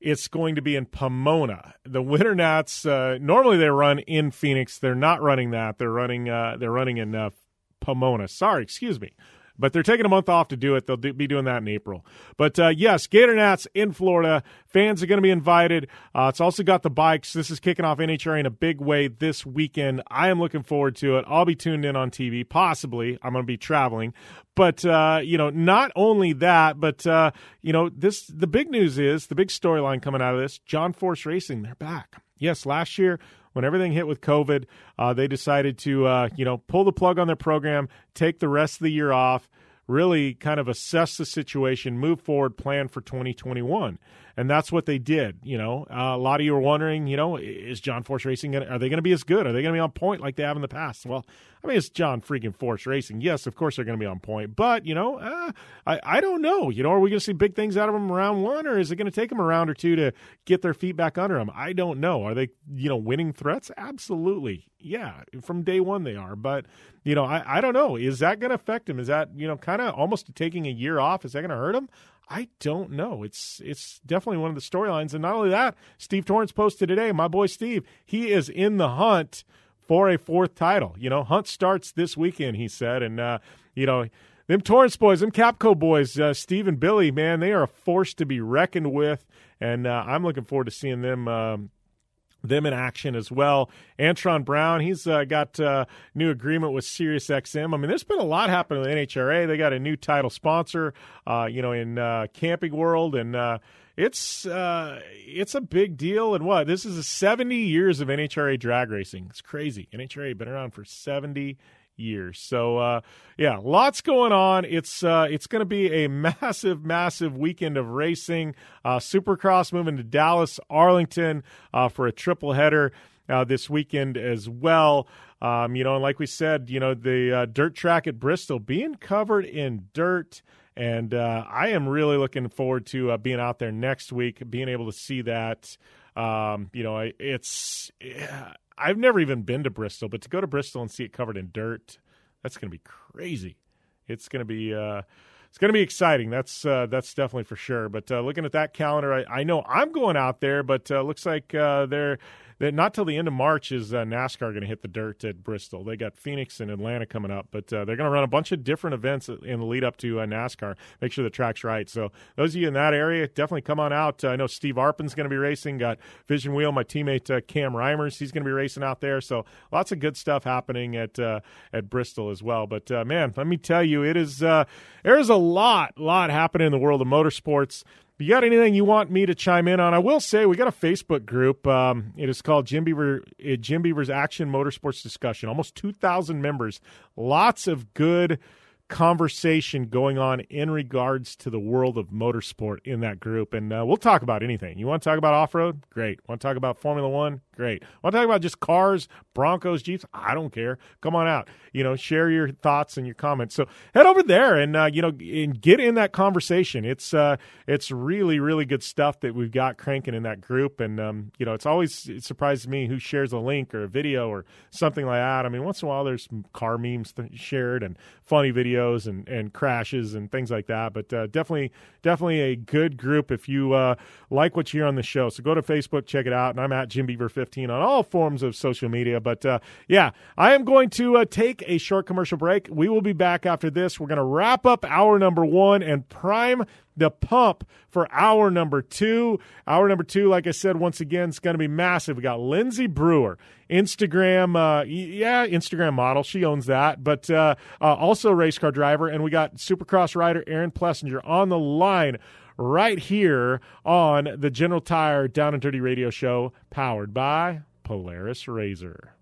it's going to be in Pomona. The Winter Nats uh, normally they run in Phoenix. They're not running that. They're running they're running in Pomona. Sorry, excuse me but they're taking a month off to do it. They'll be doing that in April. But uh, yes, Gator Nats in Florida. Fans are going to be invited. Uh, it's also got the bikes. This is kicking off NHRA in a big way this weekend. I am looking forward to it. I'll be tuned in on TV. Possibly, I'm going to be traveling. But uh, you know, not only that, but uh, you know, this the big news is the big storyline coming out of this. John Force Racing, they're back. Yes, last year when everything hit with COVID, uh, they decided to uh, you know pull the plug on their program, take the rest of the year off, really kind of assess the situation, move forward, plan for 2021 and that's what they did. You know, uh, a lot of you are wondering, you know, is John Force Racing gonna, are they going to be as good? Are they going to be on point like they have in the past? Well, I mean, it's John freaking Force Racing. Yes, of course they're going to be on point, but you know, uh, I I don't know. You know, are we going to see big things out of them round one, or is it going to take them a round or two to get their feet back under them? I don't know. Are they you know winning threats? Absolutely, yeah. From day one they are, but you know, I I don't know. Is that going to affect them? Is that you know kind of almost taking a year off? Is that going to hurt them? I don't know. It's it's definitely one of the storylines, and not only that, Steve Torrence posted today. My boy Steve, he is in the hunt for a fourth title. You know, hunt starts this weekend. He said, and uh, you know. Them Torrence boys, them Capco boys, uh, Steve and Billy, man, they are a force to be reckoned with, and uh, I'm looking forward to seeing them um, them in action as well. Antron Brown, he's uh, got uh, new agreement with SiriusXM. I mean, there's been a lot happening with NHRA. They got a new title sponsor, uh, you know, in uh, Camping World, and uh, it's uh, it's a big deal. And what this is 70 years of NHRA drag racing. It's crazy. NHRA been around for 70 years. So uh, yeah, lots going on. It's uh, it's going to be a massive, massive weekend of racing. Uh, Supercross moving to Dallas, Arlington uh, for a triple header uh, this weekend as well. Um, you know, and like we said, you know, the uh, dirt track at Bristol being covered in dirt. And I am really looking forward to being out there next week, being able to see that. Um, you know, it's I've never even been to Bristol, but to go to Bristol and see it covered in dirt, that's going to be crazy. It's going to be uh, it's going to be exciting. That's uh, that's definitely for sure. But uh, looking at that calendar, I, I, know I'm going out there, but uh, looks like uh, they're that not till the end of March is uh, NASCAR going to hit the dirt at Bristol. They got Phoenix and Atlanta coming up, but uh, they're going to run a bunch of different events in the lead up to uh, NASCAR. Make sure the track's right. So those of you in that area, definitely come on out. Uh, I know Steve Arpin's going to be racing. Got Vision Wheel, my teammate uh, Cam Reimers, he's going to be racing out there. So lots of good stuff happening at uh, at Bristol as well. But man, let me tell you, it is there is a lot, lot happening in the world of motorsports you got anything you want me to chime in on, I will say we got a Facebook group. Um, it is called Jim Beaver uh, Jim Beaver's Action Motorsports Discussion. Almost two thousand members. Lots of good conversation going on in regards to the world of motorsport in that group. And uh, we'll talk about anything. You want to talk about off road? Great. Want to talk about Formula One? Great. Want to talk about just cars, Broncos, Jeeps? I don't care. Come on out. You know, share your thoughts and your comments. So head over there and uh, you know and get in that conversation. It's uh, it's really really good stuff that we've got cranking in that group. And um, you know, it's always it surprises me who shares a link or a video or something like that. I mean, once in a while there's car memes shared and funny videos videos and, and crashes and things like that. But uh, definitely, definitely a good group if you uh, like what you hear on the show. So go to Facebook, check it out. And I'm at Jim Beaver 15 on all forms of social media. But uh, yeah, I am going to uh, take a short commercial break. We will be back after this. We're going to wrap up hour number one and prime the pump for hour number two. Hour number two, like I said, once again, it's going to be massive. We got Lindsay Brewer, Instagram, uh, yeah, Instagram model. She owns that, but uh, uh, also race car driver. And we got Supercross rider Aaron Plessinger on the line right here on the General Tire Down and Dirty Radio Show, powered by Polaris Razor.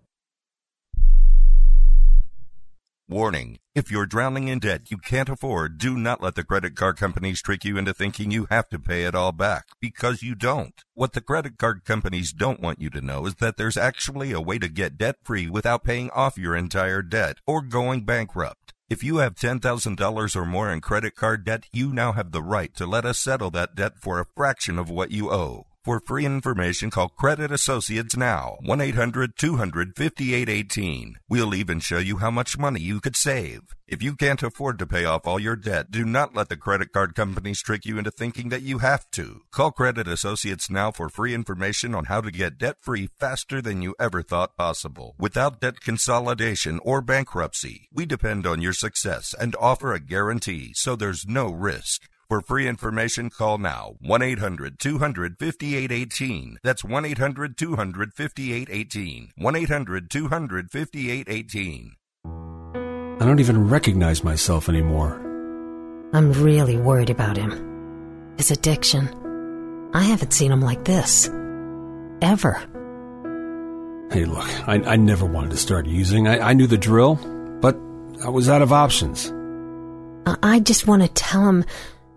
Warning. If you're drowning in debt you can't afford, do not let the credit card companies trick you into thinking you have to pay it all back, because you don't. What the credit card companies don't want you to know is that there's actually a way to get debt free without paying off your entire debt or going bankrupt. If you have $10,000 or more in credit card debt, you now have the right to let us settle that debt for a fraction of what you owe. For free information, call Credit Associates now, 1 800 200 5818. We'll even show you how much money you could save. If you can't afford to pay off all your debt, do not let the credit card companies trick you into thinking that you have to. Call Credit Associates now for free information on how to get debt free faster than you ever thought possible. Without debt consolidation or bankruptcy, we depend on your success and offer a guarantee so there's no risk. For free information, call now 1 800 200 5818. That's 1 800 200 5818. 1 800 200 5818. I don't even recognize myself anymore. I'm really worried about him. His addiction. I haven't seen him like this. Ever. Hey, look, I, I never wanted to start using. I, I knew the drill, but I was out of options. I, I just want to tell him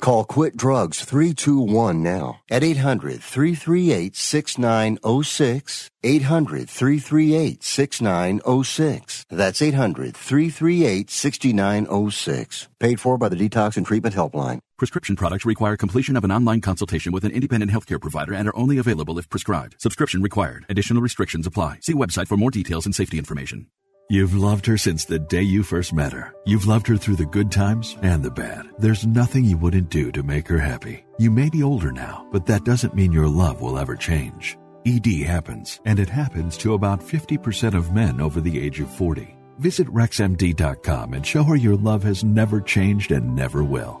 Call Quit Drugs 321 now at 800 338 6906. 800 338 6906. That's 800 338 6906. Paid for by the Detox and Treatment Helpline. Prescription products require completion of an online consultation with an independent healthcare provider and are only available if prescribed. Subscription required. Additional restrictions apply. See website for more details and safety information. You've loved her since the day you first met her. You've loved her through the good times and the bad. There's nothing you wouldn't do to make her happy. You may be older now, but that doesn't mean your love will ever change. ED happens, and it happens to about 50% of men over the age of 40. Visit RexMD.com and show her your love has never changed and never will.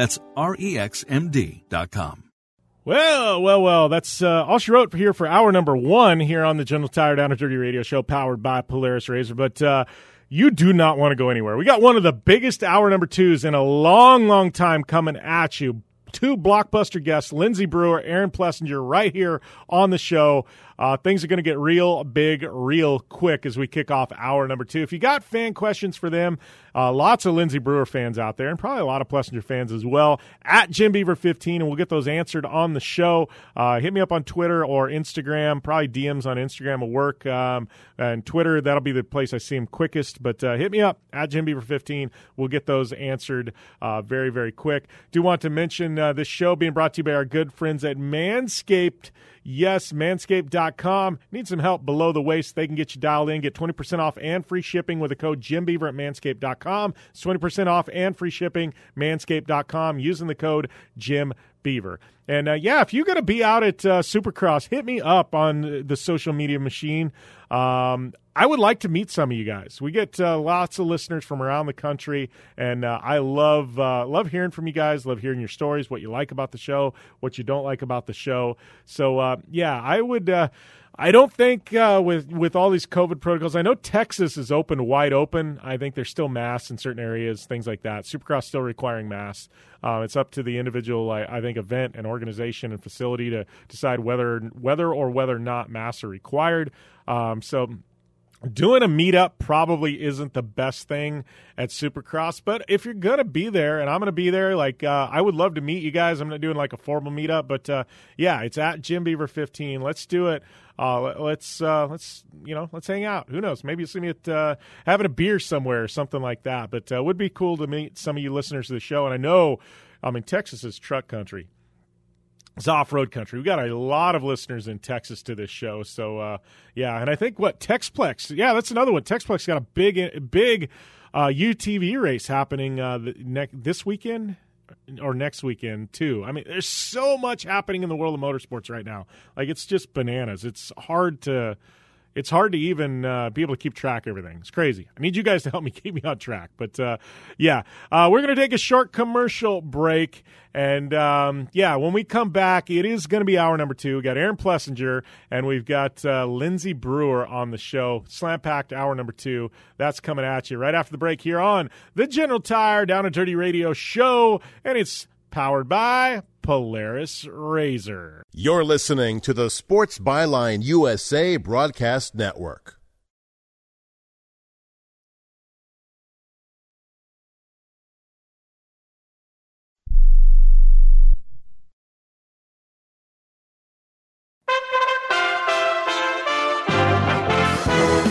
That's R E X M D.com. Well, well, well. That's uh, all she wrote here for hour number one here on the General Tire Down and Dirty Radio Show, powered by Polaris Razor. But uh, you do not want to go anywhere. We got one of the biggest hour number twos in a long, long time coming at you. Two blockbuster guests, Lindsay Brewer, Aaron Plessinger, right here on the show. Uh, things are going to get real big, real quick as we kick off hour number two. If you got fan questions for them, uh, lots of Lindsay Brewer fans out there, and probably a lot of Plessinger fans as well. At Jim Beaver 15, and we'll get those answered on the show. Uh, hit me up on Twitter or Instagram. Probably DMs on Instagram will work, um, and Twitter that'll be the place I see them quickest. But uh, hit me up at Jim Beaver 15. We'll get those answered uh, very, very quick. Do want to mention uh, this show being brought to you by our good friends at Manscaped. Yes, manscaped.com. Need some help below the waist? They can get you dialed in. Get 20% off and free shipping with the code JimBeaver at manscaped.com. It's 20% off and free shipping, manscaped.com, using the code Jim Beaver. And uh, yeah, if you're going to be out at uh, Supercross, hit me up on the social media machine. Um, I would like to meet some of you guys. We get uh, lots of listeners from around the country, and uh, I love uh, love hearing from you guys. Love hearing your stories, what you like about the show, what you don't like about the show. So uh, yeah, I would. I don't think uh, with with all these COVID protocols. I know Texas is open wide open. I think there's still masks in certain areas, things like that. Supercross still requiring masks. Uh, it's up to the individual, I, I, think, event and organization and facility to decide whether whether or whether not masks are required. Um, so doing a meetup probably isn't the best thing at supercross but if you're gonna be there and i'm gonna be there like uh, i would love to meet you guys. I'm not doing like a formal meetup but uh, yeah it's at jim beaver 15 let's do it. Uh, let's uh, let's you know let's hang out. Who knows? Maybe you'll see me at uh, having a beer somewhere or something like that but uh, it would be cool to meet some of you listeners of the show. And i know i mean texas is truck country it's off road country. We got a lot of listeners in Texas to this show, so uh, yeah. And I think what Texplex, yeah, that's another one. Texplex got a big, big uh, UTV race happening uh, ne- this weekend or next weekend too. I mean, there's so much happening in the world of motorsports right now. Like it's just bananas. It's hard to it's hard to even uh, be able to keep track of everything. It's crazy. I need you guys to help me keep me on track. But uh, yeah, uh, we're going to take a short commercial break. And um, yeah, when we come back, it is going to be hour number two. We got Aaron Plessinger and we've got uh, Lindsay Brewer on the show. Slam packed hour number two. That's coming at you right after the break here on the General Tire Down and Dirty Radio show. And it's powered by Polaris Razor. You're listening to the Sports Byline USA Broadcast Network.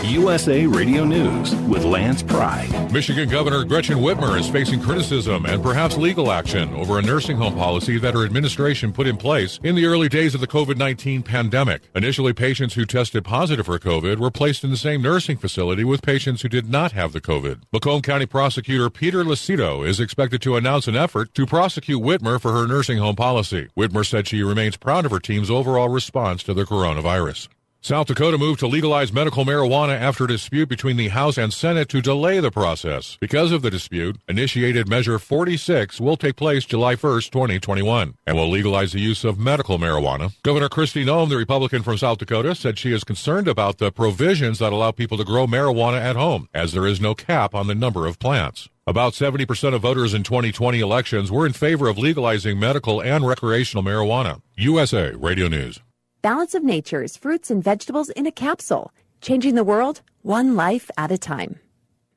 USA Radio News with Lance Pride. Michigan Governor Gretchen Whitmer is facing criticism and perhaps legal action over a nursing home policy that her administration put in place in the early days of the COVID 19 pandemic. Initially, patients who tested positive for COVID were placed in the same nursing facility with patients who did not have the COVID. Macomb County Prosecutor Peter Lucido is expected to announce an effort to prosecute Whitmer for her nursing home policy. Whitmer said she remains proud of her team's overall response to the coronavirus. South Dakota moved to legalize medical marijuana after a dispute between the House and Senate to delay the process. Because of the dispute, initiated Measure 46 will take place July 1, 2021, and will legalize the use of medical marijuana. Governor Kristi Noem, the Republican from South Dakota, said she is concerned about the provisions that allow people to grow marijuana at home, as there is no cap on the number of plants. About 70% of voters in 2020 elections were in favor of legalizing medical and recreational marijuana. USA Radio News. Balance of Nature's fruits and vegetables in a capsule, changing the world one life at a time.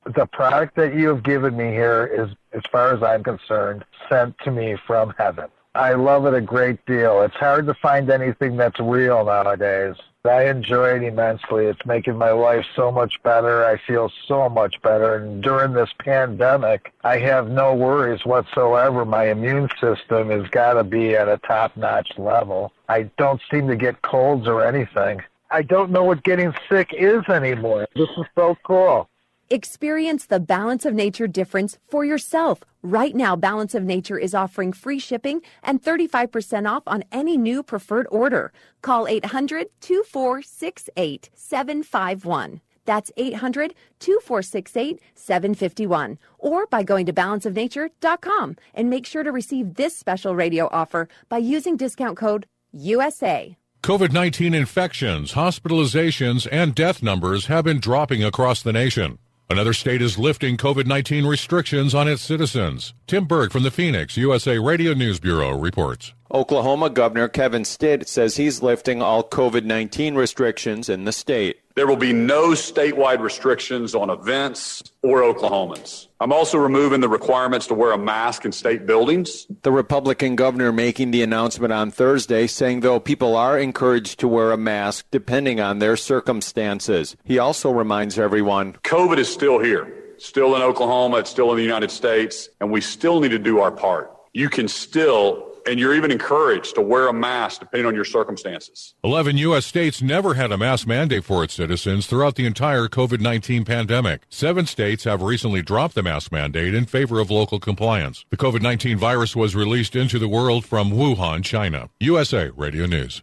The product that you have given me here is, as far as I'm concerned, sent to me from heaven. I love it a great deal. It's hard to find anything that's real nowadays. I enjoy it immensely. It's making my life so much better. I feel so much better. And during this pandemic, I have no worries whatsoever. My immune system has got to be at a top notch level. I don't seem to get colds or anything. I don't know what getting sick is anymore. This is so cool. Experience the Balance of Nature difference for yourself. Right now, Balance of Nature is offering free shipping and 35% off on any new preferred order. Call 800 2468 751. That's 800 2468 751. Or by going to balanceofnature.com and make sure to receive this special radio offer by using discount code USA. COVID 19 infections, hospitalizations, and death numbers have been dropping across the nation. Another state is lifting COVID 19 restrictions on its citizens. Tim Berg from the Phoenix USA Radio News Bureau reports. Oklahoma Governor Kevin Stitt says he's lifting all COVID 19 restrictions in the state. There will be no statewide restrictions on events or Oklahomans. I'm also removing the requirements to wear a mask in state buildings. The Republican governor making the announcement on Thursday saying, though, people are encouraged to wear a mask depending on their circumstances. He also reminds everyone COVID is still here, still in Oklahoma, it's still in the United States, and we still need to do our part. You can still and you're even encouraged to wear a mask depending on your circumstances. 11 U.S. states never had a mask mandate for its citizens throughout the entire COVID 19 pandemic. Seven states have recently dropped the mask mandate in favor of local compliance. The COVID 19 virus was released into the world from Wuhan, China. USA Radio News.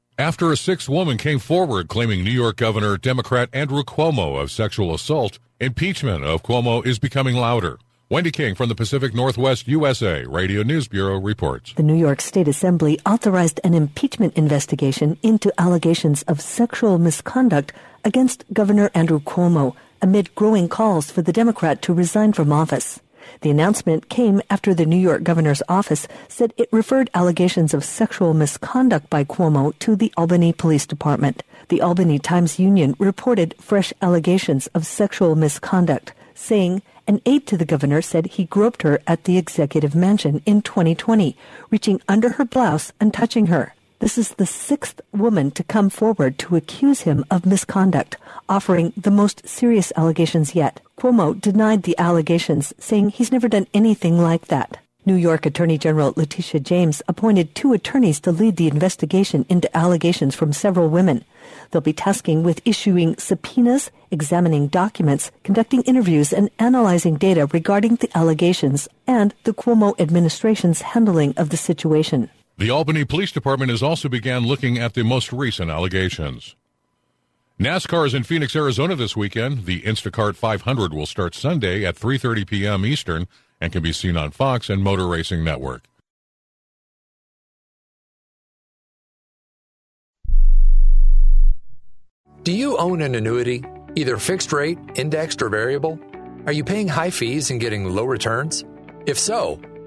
After a sixth woman came forward claiming New York Governor Democrat Andrew Cuomo of sexual assault, impeachment of Cuomo is becoming louder. Wendy King from the Pacific Northwest USA Radio News Bureau reports. The New York State Assembly authorized an impeachment investigation into allegations of sexual misconduct against Governor Andrew Cuomo amid growing calls for the Democrat to resign from office. The announcement came after the New York governor's office said it referred allegations of sexual misconduct by Cuomo to the Albany Police Department. The Albany Times Union reported fresh allegations of sexual misconduct, saying an aide to the governor said he groped her at the executive mansion in 2020, reaching under her blouse and touching her. This is the sixth woman to come forward to accuse him of misconduct, offering the most serious allegations yet. Cuomo denied the allegations, saying he's never done anything like that. New York Attorney General Letitia James appointed two attorneys to lead the investigation into allegations from several women. They'll be tasking with issuing subpoenas, examining documents, conducting interviews, and analyzing data regarding the allegations and the Cuomo administration's handling of the situation. The Albany Police Department has also began looking at the most recent allegations. NASCAR is in Phoenix, Arizona this weekend. The Instacart 500 will start Sunday at 3:30 p.m. Eastern and can be seen on Fox and Motor Racing Network. Do you own an annuity, either fixed rate, indexed, or variable? Are you paying high fees and getting low returns? If so,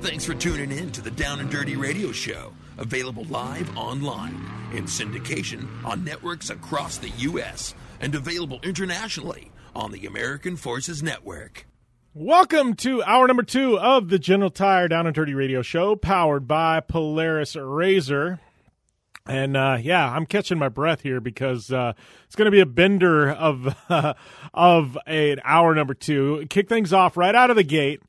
Thanks for tuning in to the Down and Dirty Radio Show, available live online in syndication on networks across the U.S. and available internationally on the American Forces Network. Welcome to hour number two of the General Tire Down and Dirty Radio Show, powered by Polaris Razor. And uh, yeah, I'm catching my breath here because uh, it's going to be a bender of uh, of an hour number two. Kick things off right out of the gate.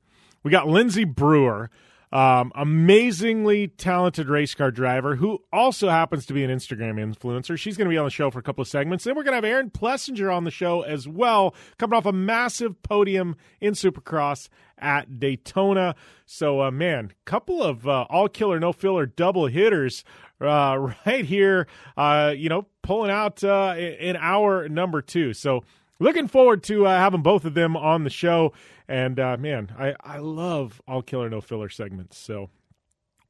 We got Lindsay Brewer, um, amazingly talented race car driver who also happens to be an Instagram influencer. She's going to be on the show for a couple of segments. Then we're going to have Aaron Plessinger on the show as well, coming off a massive podium in Supercross at Daytona. So, uh, man, couple of uh, all killer, no filler double hitters uh, right here, uh, you know, pulling out uh, in hour number two. So, looking forward to uh, having both of them on the show. And uh, man, I, I love all killer no filler segments. So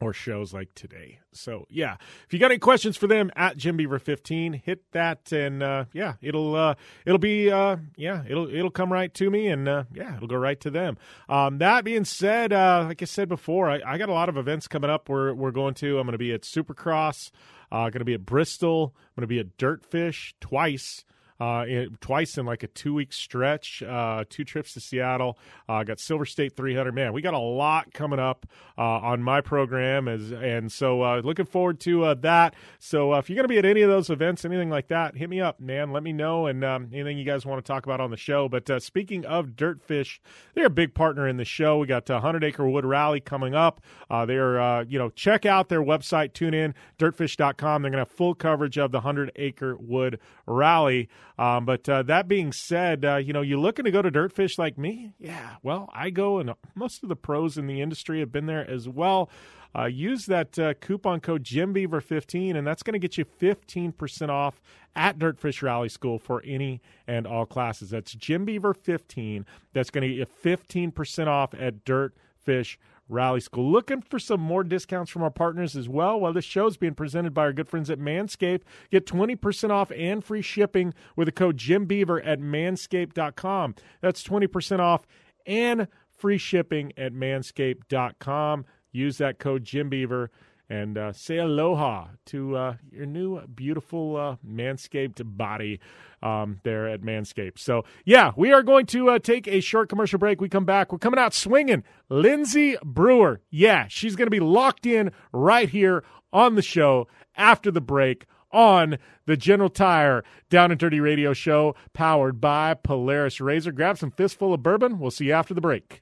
or shows like today. So yeah, if you got any questions for them at Jim Beaver 15, hit that and uh, yeah, it'll uh, it'll be uh, yeah, it'll it'll come right to me and uh, yeah, it'll go right to them. Um, that being said, uh, like I said before, I, I, got a lot of events coming up. We're we're going to. I'm going to be at Supercross. Uh, going to be at Bristol. I'm going to be at Dirtfish twice uh, in, twice in like a two week stretch, uh, two trips to Seattle. Uh, got Silver State 300. Man, we got a lot coming up uh, on my program, as and so uh, looking forward to uh, that. So if you're going to be at any of those events, anything like that, hit me up, man. Let me know and um, anything you guys want to talk about on the show. But speaking of Dirtfish, they're a big partner in the show. We got a 100 Acre Wood Rally coming up. they're you know check out their website, tune in dirtfish.com. They're going to have full coverage of the 100 Acre Wood Rally. Um, but uh, that being said, uh, you know, you looking to go to Dirtfish like me? Yeah, well, I go, and most of the pros in the industry have been there as well. Uh, use that uh, coupon code JimBeaver15, and that's going to get you 15% off at Dirtfish Rally School for any and all classes. That's JimBeaver15. That's going to get you 15% off at Dirtfish Rally School. Looking for some more discounts from our partners as well? Well, this show is being presented by our good friends at Manscaped. Get 20% off and free shipping with the code JimBeaver at manscaped.com. That's 20% off and free shipping at manscaped.com. Use that code JimBeaver and uh, say aloha to uh, your new beautiful uh, manscaped body um, there at Manscaped. So, yeah, we are going to uh, take a short commercial break. We come back. We're coming out swinging. Lindsay Brewer. Yeah, she's going to be locked in right here on the show after the break on the General Tire Down and Dirty Radio Show, powered by Polaris Razor. Grab some fistful of bourbon. We'll see you after the break.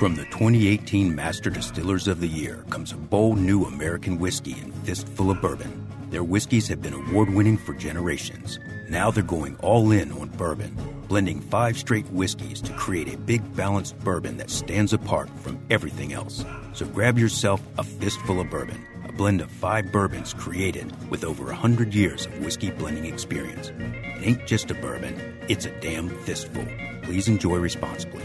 From the 2018 Master Distillers of the Year comes a bold new American whiskey and fistful of bourbon. Their whiskeys have been award winning for generations. Now they're going all in on bourbon, blending five straight whiskeys to create a big balanced bourbon that stands apart from everything else. So grab yourself a fistful of bourbon, a blend of five bourbons created with over 100 years of whiskey blending experience. It ain't just a bourbon, it's a damn fistful. Please enjoy responsibly.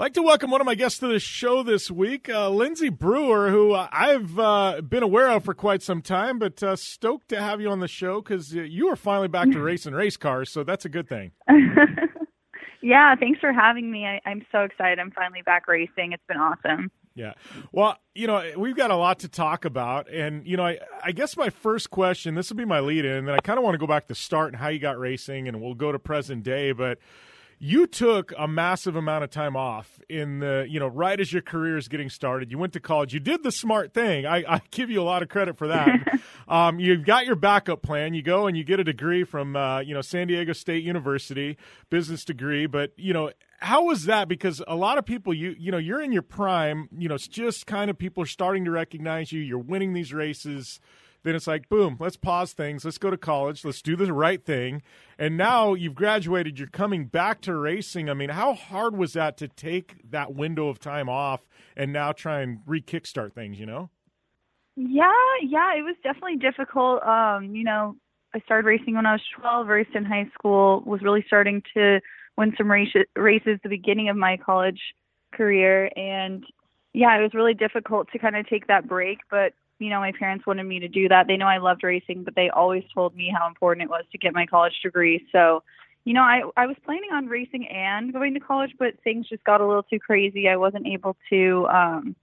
Like to welcome one of my guests to the show this week, uh, Lindsay Brewer, who uh, I've uh, been aware of for quite some time, but uh, stoked to have you on the show because you are finally back to racing race cars, so that's a good thing. yeah, thanks for having me. I, I'm so excited. I'm finally back racing. It's been awesome. Yeah. Well, you know, we've got a lot to talk about. And, you know, I, I guess my first question, this will be my lead in, and then I kind of want to go back to start and how you got racing, and we'll go to present day. But you took a massive amount of time off in the, you know, right as your career is getting started. You went to college. You did the smart thing. I, I give you a lot of credit for that. um, you've got your backup plan. You go and you get a degree from, uh, you know, San Diego State University, business degree. But, you know, how was that? Because a lot of people, you you know, you're in your prime. You know, it's just kind of people are starting to recognize you. You're winning these races. Then it's like, boom, let's pause things. Let's go to college. Let's do the right thing. And now you've graduated. You're coming back to racing. I mean, how hard was that to take that window of time off and now try and re kickstart things? You know? Yeah, yeah, it was definitely difficult. Um, you know, I started racing when I was 12, raced in high school, was really starting to win some race, races the beginning of my college career. And yeah, it was really difficult to kind of take that break. But, you know, my parents wanted me to do that. They know I loved racing, but they always told me how important it was to get my college degree. So, you know, I, I was planning on racing and going to college, but things just got a little too crazy. I wasn't able to, um,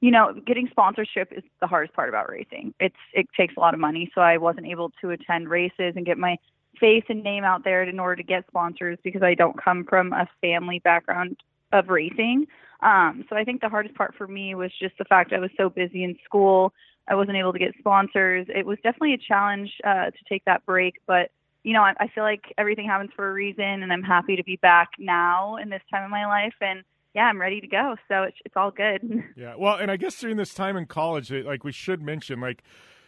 you know, getting sponsorship is the hardest part about racing. It's it takes a lot of money, so I wasn't able to attend races and get my face and name out there in order to get sponsors because I don't come from a family background of racing. Um, so I think the hardest part for me was just the fact I was so busy in school. I wasn't able to get sponsors. It was definitely a challenge uh, to take that break, but you know, I, I feel like everything happens for a reason, and I'm happy to be back now in this time of my life, and yeah, I'm ready to go. So it's it's all good. Yeah, well, and I guess during this time in college, like we should mention, like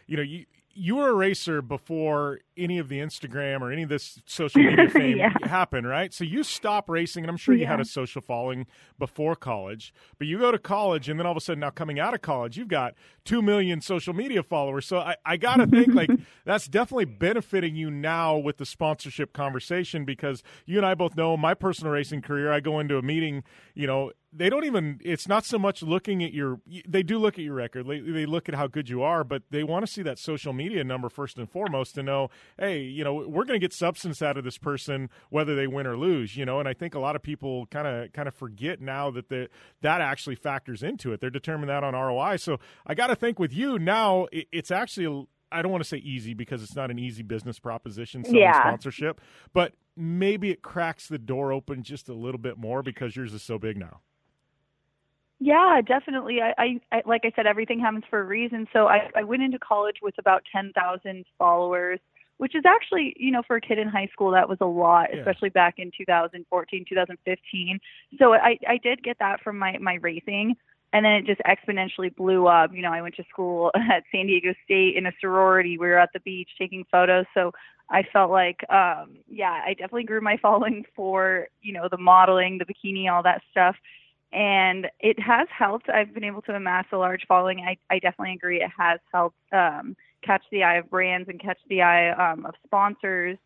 you know, you you were a racer before any of the Instagram or any of this social media fame Yeah. happened, right? So you stop racing, and I'm sure you had a social following before college, but you go to college, and then all of a sudden, now coming out of college, you've got two million social media followers. So I, I got to think like that's definitely benefiting you now with the sponsorship conversation because you and I both know my personal racing career. I go into a meeting, you know, they don't even it's not so much looking at your they do look at your record they, they look at how good you are but they want to see that social media number first and foremost to know hey you know we're going to get substance out of this person whether they win or lose you know and i think a lot of people kind of kind of forget now that the, that actually factors into it they're determining that on roi so i got to think with you now it, it's actually I don't want to say easy because it's not an easy business proposition selling Yeah. sponsorship, but maybe it cracks the door open just a little bit more because yours is so big now. Yeah, definitely. I, I, I like I said, everything happens for a reason. So I, I went into college with about ten thousand followers, which is actually, you know, for a kid in high school, that was a lot, Yeah. especially back in 2014, 2015. So I, I did get that from my my racing, and then it just exponentially blew up. You know, I went to school at San Diego State in a sorority. We were at the beach taking photos, so I felt like, um, yeah, I definitely grew my following for you know the modeling, the bikini, all that stuff and it has helped. I've been able to amass a large following. I, I definitely agree it has helped um, catch the eye of brands and catch the eye um, of sponsors.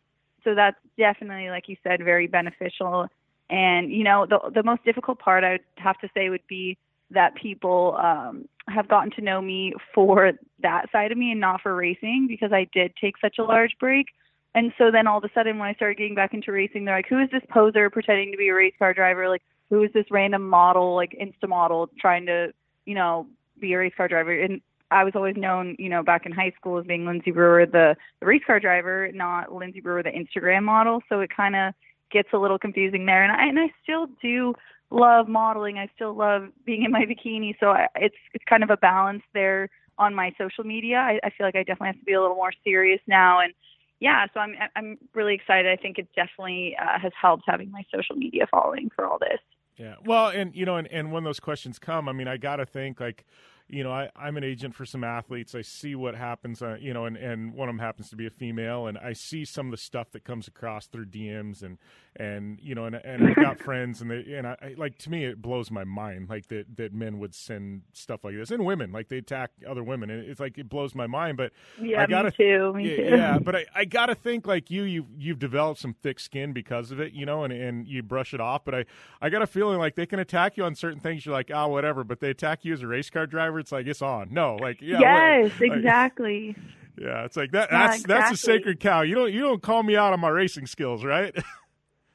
So that's definitely, like you said, very beneficial. And you know, the the most difficult part I would have to say would be that people um, have gotten to know me for that side of me and not for racing because I did take such a large break. And so then all of a sudden, when I started getting back into racing, they're like, "Who is this poser pretending to be a race car driver? Like, who is this random model, like Insta model, trying to, you know, be a race car driver?" And I was always known, you know, back in high school as being Lindsay Brewer, the, the race car driver, not Lindsay Brewer, the Instagram model. So it kind of gets a little confusing there. And I and I still do love modeling. I still love being in my bikini. So I, it's it's kind of a balance there on my social media. I, I feel like I definitely have to be a little more serious now and yeah, so I'm I'm really excited. I think it definitely uh, has helped having my social media following for all this. Yeah. Well, and you know, and, and when those questions come, I mean, I got to think like, you know, I, I'm an agent for some athletes. I see what happens, uh, you know, and, and one of them happens to be a female, and I see some of the stuff that comes across through DMs, and and you know, and, and I've got friends, and they and I, I like to me it blows my mind like that that men would send stuff like this, and women like they attack other women, and it's like it blows my mind. But Yeah, I me gotta, too, me yeah, too. yeah, but I, I gotta think like you, you you've developed some thick skin because of it, you know, and, and you brush it off. But I, I got a feeling like they can attack you on certain things. You're like, oh, whatever. But they attack you as a race car driver. It's like it's on. No, like yeah, yes, like- exactly. yeah, it's like that. Yeah, That's that's a sacred cow. You don't you don't call me out on my racing skills, right?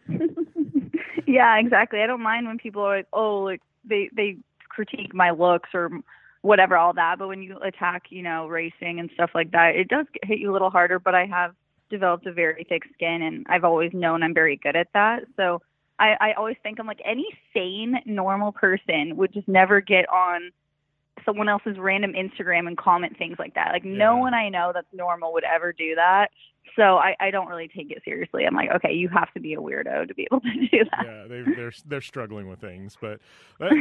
yeah, exactly. I don't mind when people are like, oh, like they they critique my looks or whatever, all that. But when you attack, you know, racing and stuff like that, it does hit you a little harder. But I have developed a very thick skin, and I've always known I'm very good at that. So I, I always think I'm like any sane, normal person would just never get on someone else's random Instagram and comment things like that. Like no one I know that's normal would ever do that. So I, I don't really take it seriously. I'm like, okay, you have to be a weirdo to be able to do that. yeah, they, they're they're struggling with things. But let,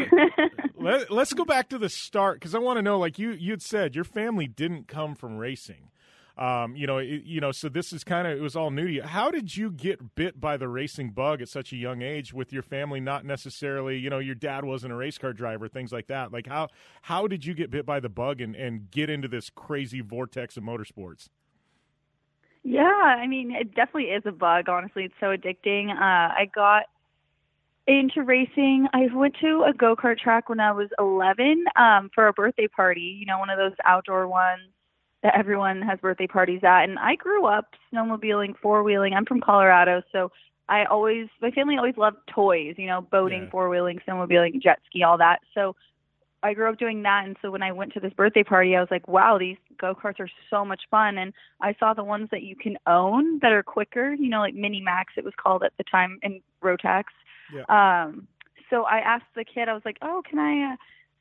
let, us go back to the start because I want to know, like you you'd said, your family didn't come from racing. Um, you know, it, you know, so this is kind of it was all new to you. How did you get bit by the racing bug at such a young age with your family not necessarily, you know, your dad wasn't a race car driver, things like that. Like how how did you get bit by the bug and and get into this crazy vortex of motorsports? Yeah, I mean, it definitely is a bug. Honestly, it's so addicting. Uh, I got into racing. I went to a go kart track when I was 11 um, for a birthday party. You know, one of those outdoor ones that everyone has birthday parties at. And I grew up snowmobiling, four wheeling. I'm from Colorado, so I always my family always loved toys. You know, boating, four wheeling, snowmobiling, jet ski, all that. So I grew up doing that, and so when I went to this birthday party, I was like, "Wow, these go karts are so much fun!" And I saw the ones that you can own that are quicker. You know, like Mini Max, it was called at the time, and Rotax. Yeah. Um, so I asked the kid, I was like, "Oh, can I uh,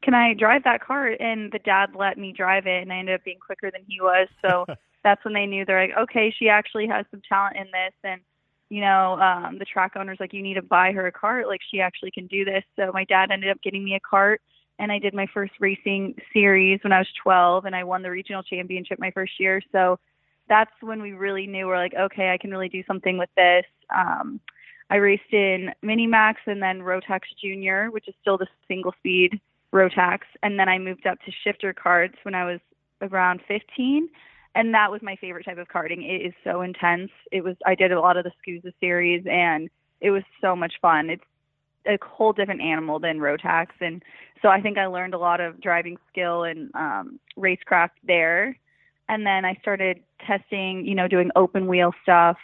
can I drive that cart?" And the dad let me drive it, and I ended up being quicker than he was. So that's when they knew they're like, "Okay, she actually has some talent in this." And you know, um, the track owner's like, "You need to buy her a cart. Like she actually can do this." So my dad ended up getting me a cart, and I did my first racing series when I was 12, and I won the regional championship my first year. So that's when we really knew we're like, okay, I can really do something with this. Um, I raced in Minimax and then Rotax Junior, which is still the single speed Rotax, and then I moved up to shifter carts when I was around 15, and that was my favorite type of karting. It is so intense. It was I did a lot of the SKUSA series, and it was so much fun. It's a whole different animal than Rotax, and so I think I learned a lot of driving skill and um, racecraft there. And then I started testing, you know, doing open wheel stuff,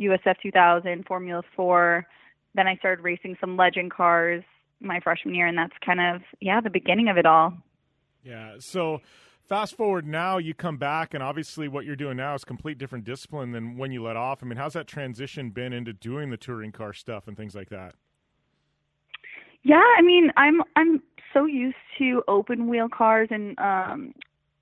USF 2000, Formula 4. Then I started racing some legend cars my freshman year, and that's kind of yeah the beginning of it all. Yeah. So fast forward now, you come back, and obviously what you're doing now is complete different discipline than when you let off. I mean, how's that transition been into doing the touring car stuff and things like that? Yeah, I mean, I'm I'm so used to open wheel cars, and um,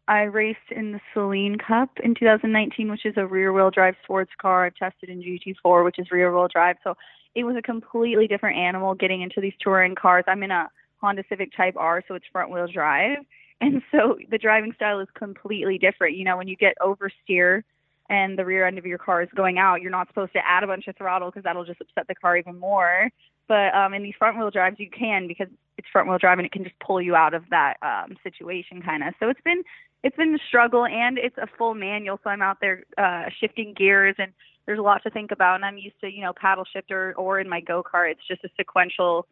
I raced in the Saleen Cup in 2019, which is a rear wheel drive sports car. I've tested in GT4, which is rear wheel drive. So it was a completely different animal getting into these touring cars. I'm in a Honda Civic Type R, so it's front wheel drive. And so the driving style is completely different. You know, when you get oversteer and the rear end of your car is going out, you're not supposed to add a bunch of throttle because that'll just upset the car even more. But um, in these front wheel drives, you can because it's front wheel drive and it can just pull you out of that um, situation kind of. So it's been it's been a struggle and it's a full manual. So I'm out there uh, shifting gears and there's a lot to think about. And I'm used to you know paddle shifter or in my go kart, it's just a sequential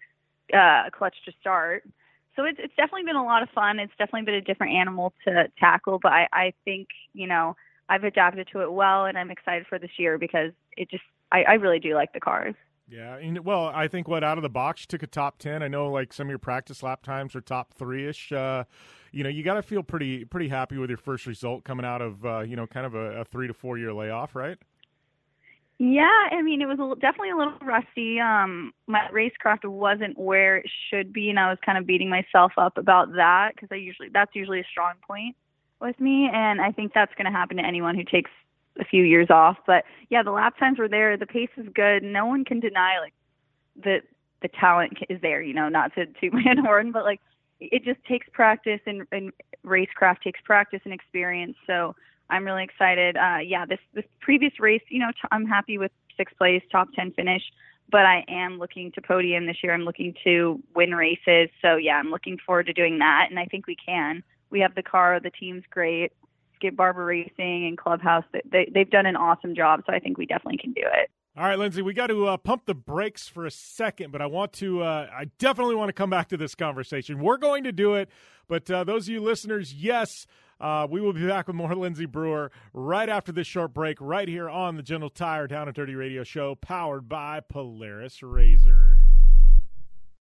uh, clutch to start. So it's it's definitely been a lot of fun. It's definitely been a different animal to tackle, but I I think you know I've adapted to it well, and I'm excited for this year because it just I, I really do like the cars. Yeah, and, well, I think what out of the box took a top ten. I know like some of your practice lap times are top three ish. Uh, you know, you got to feel pretty pretty happy with your first result coming out of uh, you know kind of a, a three to four year layoff, right? Yeah, I mean it was a, definitely a little rusty. Um, my racecraft wasn't where it should be, and I was kind of beating myself up about that because I usually that's usually a strong point with me, and I think that's going to happen to anyone who takes a few years off. But yeah, the lap times were there. The pace is good. No one can deny like that the talent is there. You know, not to my own horn, but like it just takes practice and, and racecraft takes practice and experience. So I'm really excited. Uh, yeah, this this previous race, you know, I'm happy with sixth place, top ten finish. But I am looking to podium this year. I'm looking to win races. So yeah, I'm looking forward to doing that, and I think we can. We have the car. The team's great. Skip Barber Racing and Clubhouse, they, they've done an awesome job. So I think we definitely can do it. All right, Lindsay, we got to uh, pump the brakes for a second, but I want to, uh, I definitely want to come back to this conversation. We're going to do it, but uh, those of you listeners, yes, uh, we will be back with more Lindsay Brewer right after this short break, right here on the General Tire Down and Dirty Radio Show, powered by Polaris Razor.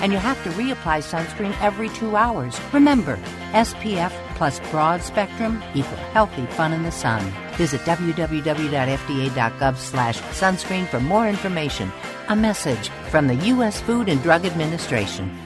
And you have to reapply sunscreen every two hours. Remember, SPF plus broad spectrum equal healthy fun in the sun. Visit www.fda.gov slash sunscreen for more information. A message from the U.S. Food and Drug Administration.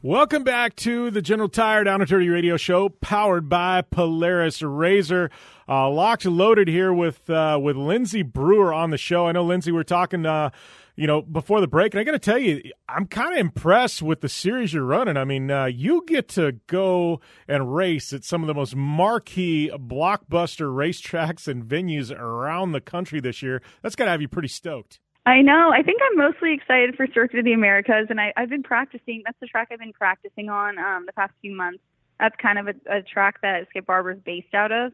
Welcome back to the General Tire Down and Dirty Radio Show, powered by Polaris Razor. Uh, locked loaded here with uh, with Lindsay Brewer on the show. I know Lindsay, we're talking, uh, you know, before the break, and I got to tell you, I'm kind of impressed with the series you're running. I mean, uh, you get to go and race at some of the most marquee blockbuster racetracks and venues around the country this year. That's got to have you pretty stoked. I know. I think I'm mostly excited for Circuit of the Americas, and I, I've been practicing. That's the track I've been practicing on um, the past few months. That's kind of a, a track that Skip Barber is based out of.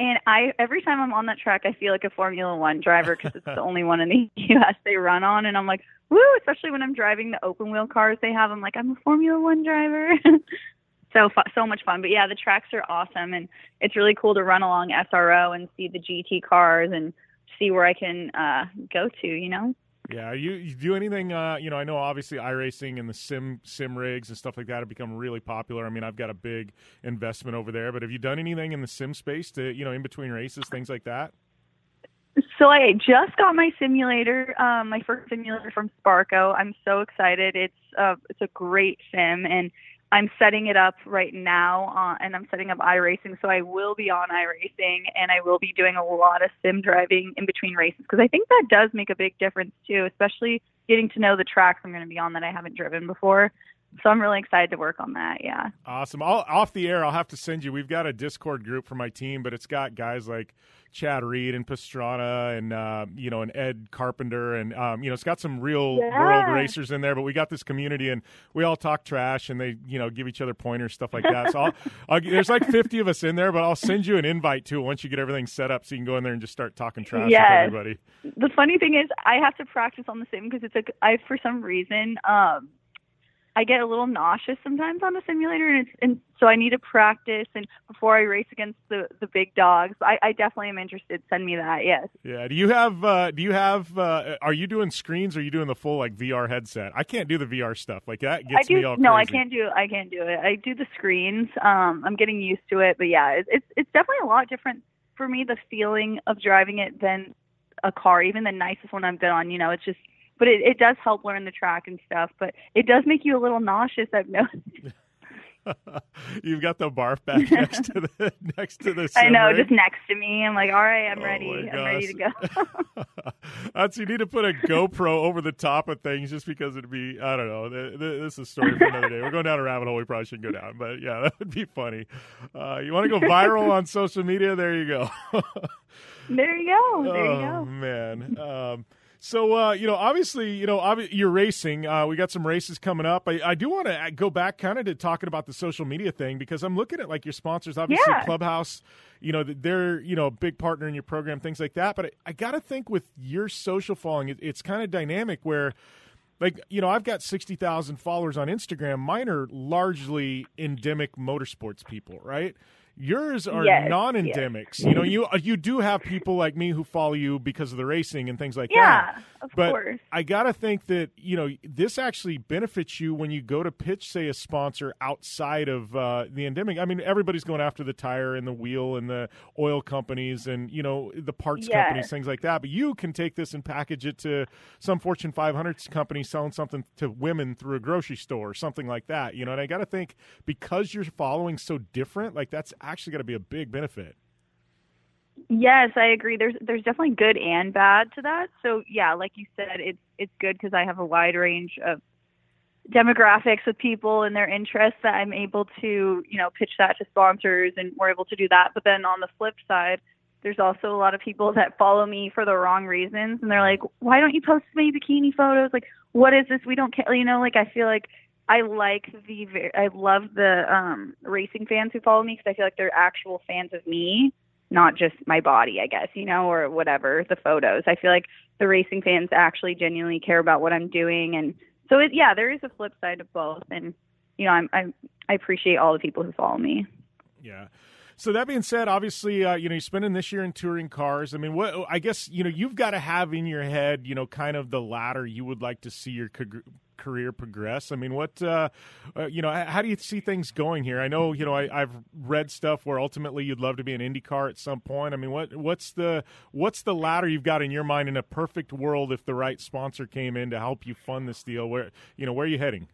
And I every time I'm on that track, I feel like a Formula One driver because it's the only one in the U.S. they run on, and I'm like, woo! Especially when I'm driving the open wheel cars they have, I'm like, I'm a Formula One driver. so fu- so much fun. But yeah, the tracks are awesome, and it's really cool to run along SRO and see the GT cars and see where I can uh, go to. You know. Yeah, you, you do anything? Uh, you know, I know obviously iRacing and the sim sim rigs and stuff like that have become really popular. I mean, I've got a big investment over there, but have you done anything in the sim space to you know in between races, things like that? So I just got my simulator, um, my first simulator from Sparco. I'm so excited. It's uh, it's a great sim, and I'm setting it up right now, uh, and I'm setting up iRacing. So I will be on iRacing, and I will be doing a lot of sim driving in between races because I think that does make a big difference too, especially getting to know the tracks I'm going to be on that I haven't driven before. So I'm really excited to work on that. Yeah. Awesome. I'll, off the air, I'll have to send you. We've got a Discord group for my team, but it's got guys like Chad Reed and Pastrana and uh, you know and Ed Carpenter and um, you know it's got some real Yeah. world racers in there. But we got this community and we all talk trash and they you know give each other pointers stuff like that. So I'll, I'll, there's like 50 of us in there, but I'll send you an invite to it once you get everything set up so you can go in there and just start talking trash Yes. with everybody. The funny thing is, I have to practice on the sim because it's a. I for some reason, um, I get a little nauseous sometimes on the simulator, and it's and so I need to practice and before I race against the the big dogs. I, I definitely am interested. Send me that. Yes. Yeah. Do you have? Uh, do you have? Uh, are you doing screens? or Are you doing the full like VR headset? I can't do the VR stuff. Like that I gets do. me all no, I can't do. I can't do it. I do the screens. Um, I'm getting used to it, but yeah, it's it's, it's definitely a lot different for me. The feeling of driving it than a car, even the nicest one I've been on. You know, it's just. But it, it does help learn the track and stuff. But it does make you a little nauseous. I've noticed. You've got the barf bag next to the next to the. I know, just next to me. I'm like, all right, I'm Oh ready. I'm ready to go. That's you need to put a GoPro over the top of things just because it'd be I don't know. Th- th- This is a story for another day. We're going down a rabbit hole we probably shouldn't go down, but yeah, that would be funny. Uh, you want to go viral on social media? There you go. there you go. There you oh, go. man. Um, so uh, you know, obviously, you know, obvi- you're racing. Uh, we got some races coming up. I, I do want to go back kind of to talking about the social media thing because I'm looking at like your sponsors. Obviously, Yeah. Clubhouse. You know, they're you know a big partner in your program, things like that. But I, I got to think with your social following, it, it's kind of dynamic where. Like you know, I've got sixty thousand followers on Instagram. Mine are largely endemic motorsports people, right? Yours are Yes, non-endemics. You know, you uh, you do have people like me who follow you because of the racing and things like Yeah, that. Yeah, of but course. I gotta think that you know this actually benefits you when you go to pitch, say, a sponsor outside of uh, the endemic. I mean, everybody's going after the tire and the wheel and the oil companies and you know the parts Yes. companies, things like that. But you can take this and package it to some Fortune 500 company selling something to women through a grocery store or something like that. You know, and I got to think because you're following so different, like that's actually going to be a big benefit. Yes, I agree. There's there's definitely good and bad to that. So yeah, like you said, it's it's good because I have a wide range of demographics of people and their interests that I'm able to you know pitch that to sponsors and we're able to do that. But then on the flip side, there's also a lot of people that follow me for the wrong reasons and they're like, why don't you post many bikini photos? Like, what is this? We don't care. You know, like I feel like I like the I love the um racing fans who follow me because I feel like they're actual fans of me not just my body, I guess, you know, or whatever, the photos. I feel like the racing fans actually genuinely care about what I'm doing and so it yeah, there is a flip side of both and you know, I'm I'm I appreciate all the people who follow me. Yeah. So that being said, obviously, uh, you know, you're spending this year in touring cars. I mean, what I guess you know you've got to have in your head, you know, kind of the ladder you would like to see your career progress. I mean, what uh, uh, you know, how do you see things going here? I know, you know, I, I've read stuff where ultimately you'd love to be an IndyCar at some point. I mean, what what's the what's the ladder you've got in your mind in a perfect world if the right sponsor came in to help you fund this deal? Where you know, where are you heading?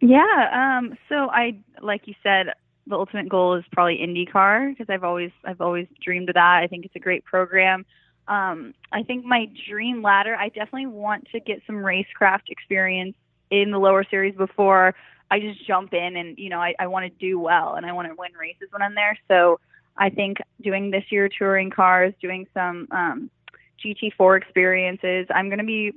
Yeah, um so I like you said the ultimate goal is probably IndyCar because I've always I've always dreamed of that. I think it's a great program. Um I think my dream ladder, I definitely want to get some racecraft experience in the lower series before I just jump in and you know, I, I want to do well and I want to win races when I'm there. So I think doing this year touring cars, doing some um GT4 experiences, I'm going to be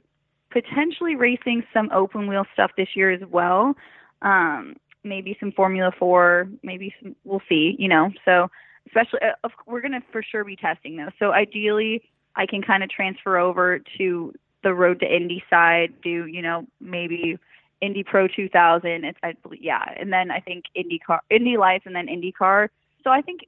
potentially racing some open wheel stuff this year as well. Um, maybe some Formula Four, maybe some, we'll see. You know, so especially uh, we're going to for sure be testing those. So ideally, I can kind of transfer over to the road to Indy side, do you know maybe Indy Pro 2000. It's I believe yeah, and then I think Indy car, Indy Lights, and then IndyCar. So I think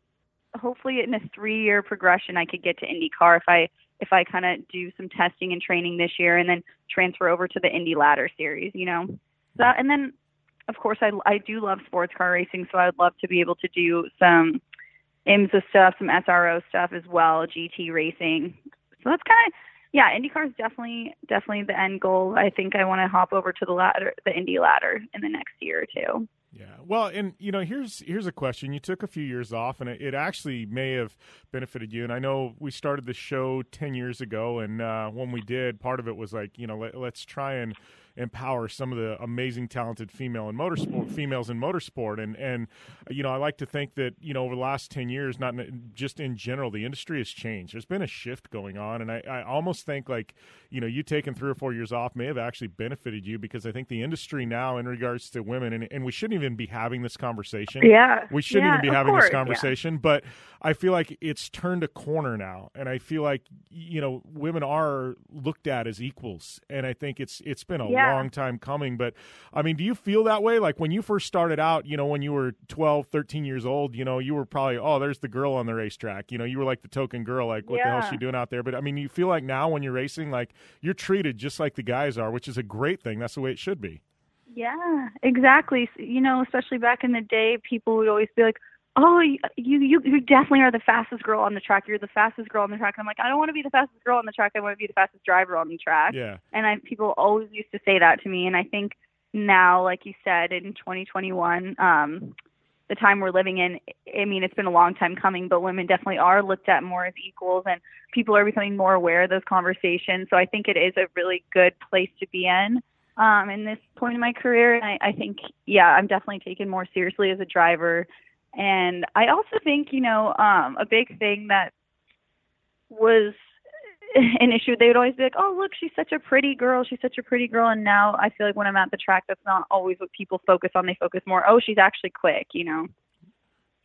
hopefully in a three year progression I could get to IndyCar if I if I kind of do some testing and training this year and then transfer over to the Indy Ladder series, you know. So and then of course I I do love sports car racing, so I'd love to be able to do some IMSA stuff, some SRO stuff as well, GT racing. So that's kind of yeah, IndyCar is definitely definitely the end goal. I think I want to hop over to the ladder, the Indy ladder in the next year or two. Yeah. Well, and you know, here's here's a question. You took a few years off, and it, it actually may have benefited you. And I know we started the show ten years ago, and uh, when we did, part of it was like, you know, let, let's try and empower some of the amazing, talented female in motorsport, females in motorsport, and and you know, I like to think that you know, over the last ten years, not in, just in general, the industry has changed. There's been a shift going on, and I, I almost think like, you know, you taking three or four years off may have actually benefited you because I think the industry now, in regards to women, and, and we shouldn't even be having this conversation. Yeah. we shouldn't Yeah, even be having course, this yeah. conversation. But I feel like it's turned a corner now, and I feel like you know, women are looked at as equals, and I think it's it's been a Yeah. Long time coming. But I mean, do you feel that way? Like when you first started out, you know, when you were 12, 13 years old, you know, you were probably, oh, there's the girl on the racetrack. You know, you were like the token girl, like, what the hell's Yeah. she doing out there? But I mean, you feel like now when you're racing, like you're treated just like the guys are, which is a great thing. That's the way it should be. Yeah, exactly. You know, especially back in the day, people would always be like, "Oh, you you you definitely are the fastest girl on the track. You're the fastest girl on the track." and I'm like, I don't want to be the fastest girl on the track. I want to be the fastest driver on the track. Yeah. And I people always used to say that to me, and I think now, like you said, in 2021, um, the time we're living in, I mean, it's been a long time coming, but women definitely are looked at more as equals, and people are becoming more aware of those conversations. So I think it is a really good place to be in um, in this point in my career. And I, I think, yeah, I'm definitely taken more seriously as a driver. And I also think, you know, um, a big thing that was an issue, they would always be like, oh, look, she's such a pretty girl. She's such a pretty girl. And now I feel like when I'm at the track, that's not always what people focus on. They focus more, oh, she's actually quick, you know,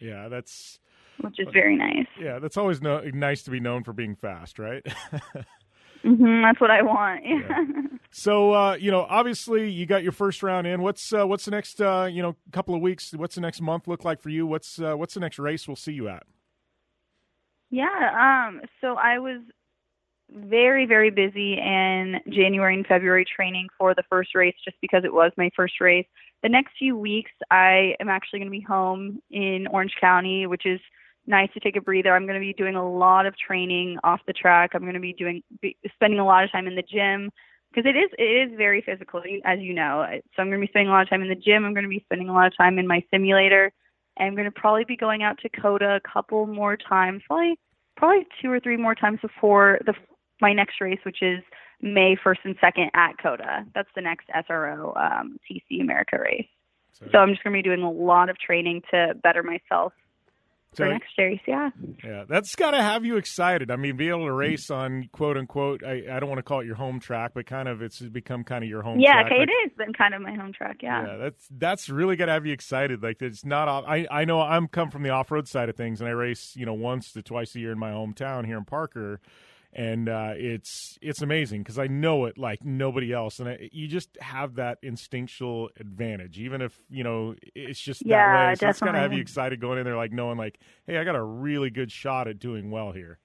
Yeah, that's which is very nice. yeah, that's always no, nice to be known for being fast, right? hmm that's what I want. Yeah. So uh, you know, obviously, you got your first round in. What's uh, what's the next uh, you know couple of weeks? What's the next month look like for you? What's uh, what's the next race we'll see you at? Yeah, um, so I was very, very busy in January and February training for the first race just because it was my first race. The next few weeks, I am actually going to be home in Orange County, which is nice to take a breather. I'm going to be doing a lot of training off the track. I'm going to be doing be, spending a lot of time in the gym because it is it is very physical, as you know. So I'm going to be spending a lot of time in the gym. I'm going to be spending a lot of time in my simulator. I'm going to probably be going out to COTA a couple more times, probably probably two or three more times before the my next race, which is May 1st and 2nd at COTA. That's the next SRO um, TC America race. So, so I'm just going to be doing a lot of training to better myself so, for next race. Yeah. Yeah, that's got to have you excited. I mean, be able to race on quote unquote. I, I don't want to call it your home track, but kind of it's become kind of your home. Yeah, track. okay, like, it is been kind of my home track. Yeah. Yeah, that's that's really got to have you excited. Like it's not. Off, I I know I'm come from the off road side of things, and I race you know once to twice a year in my hometown here in Parker and uh, it's it's amazing because I know it like nobody else, and I, you just have that instinctual advantage, even if you know it's just yeah, that way. So definitely. it's gonna have you excited going in there, like knowing like, hey, I got a really good shot at doing well here.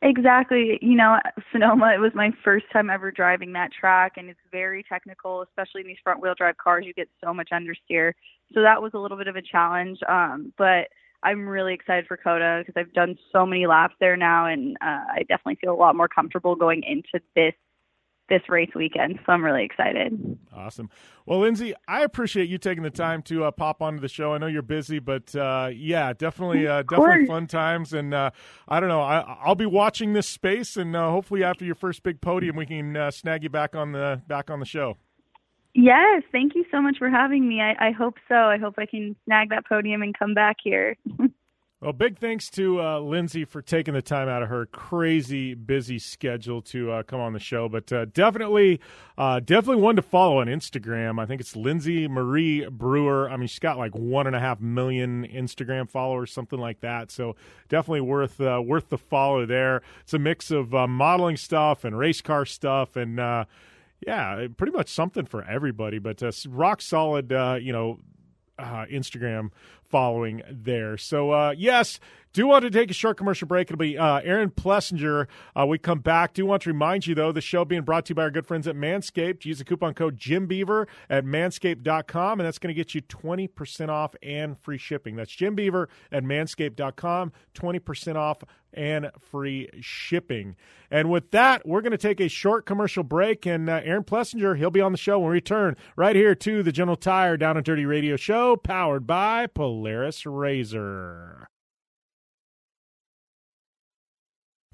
Exactly. You know, Sonoma, it was my first time ever driving that track, and it's very technical, especially in these front wheel drive cars. You get so much understeer. So that was a little bit of a challenge. Um, but I'm really excited for COTA because I've done so many laps there now, and uh, I definitely feel a lot more comfortable going into this this race weekend. So I'm really excited. Awesome. Well, Lindsay, I appreciate you taking the time to uh, pop onto the show. I know you're busy, but uh, yeah, definitely, uh, definitely fun times. And uh, I don't know, I, will be watching this space, and uh, hopefully after your first big podium, we can uh, snag you back on the back on the show. Yes, thank you so much for having me. I, I hope so. I hope I can snag that podium and come back here. Well, big thanks to uh, Lindsay for taking the time out of her crazy busy schedule to uh, come on the show. But uh, definitely, uh, definitely one to follow on Instagram. I think it's Lindsay Marie Brewer. I mean, she's got like one and a half million Instagram followers, something like that. So definitely worth uh, worth the follow there. It's a mix of uh, modeling stuff and race car stuff and yeah, pretty much something for everybody, but uh, rock solid, uh, you know, uh, Instagram following there. So, uh, yes, do want to take a short commercial break. It'll be uh, Aaron Plessinger. Uh, we come back. Do want to remind you, though, the show being brought to you by our good friends at Manscaped. Use the coupon code JimBeaver at manscaped.com, and that's going to get you 20% off and free shipping. That's Jim Beaver at manscaped.com, 20% off and free shipping. And with that, we're going to take a short commercial break, and uh, Aaron Plessinger, he'll be on the show when we return right here to the General Tire Down and Dirty Radio Show, powered by Polaris Razor.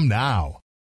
now.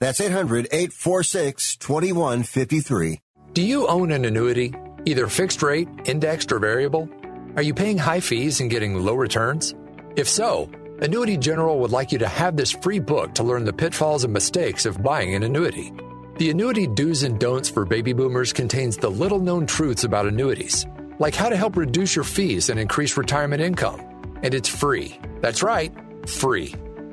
That's 800-846-2153. Do you own an annuity, either fixed rate, indexed, or variable? Are you paying high fees and getting low returns? If so, Annuity General would like you to have this free book to learn the pitfalls and mistakes of buying an annuity. The Annuity Do's and Don'ts for Baby Boomers contains the little known truths about annuities, like how to help reduce your fees and increase retirement income. And it's free. That's right, free.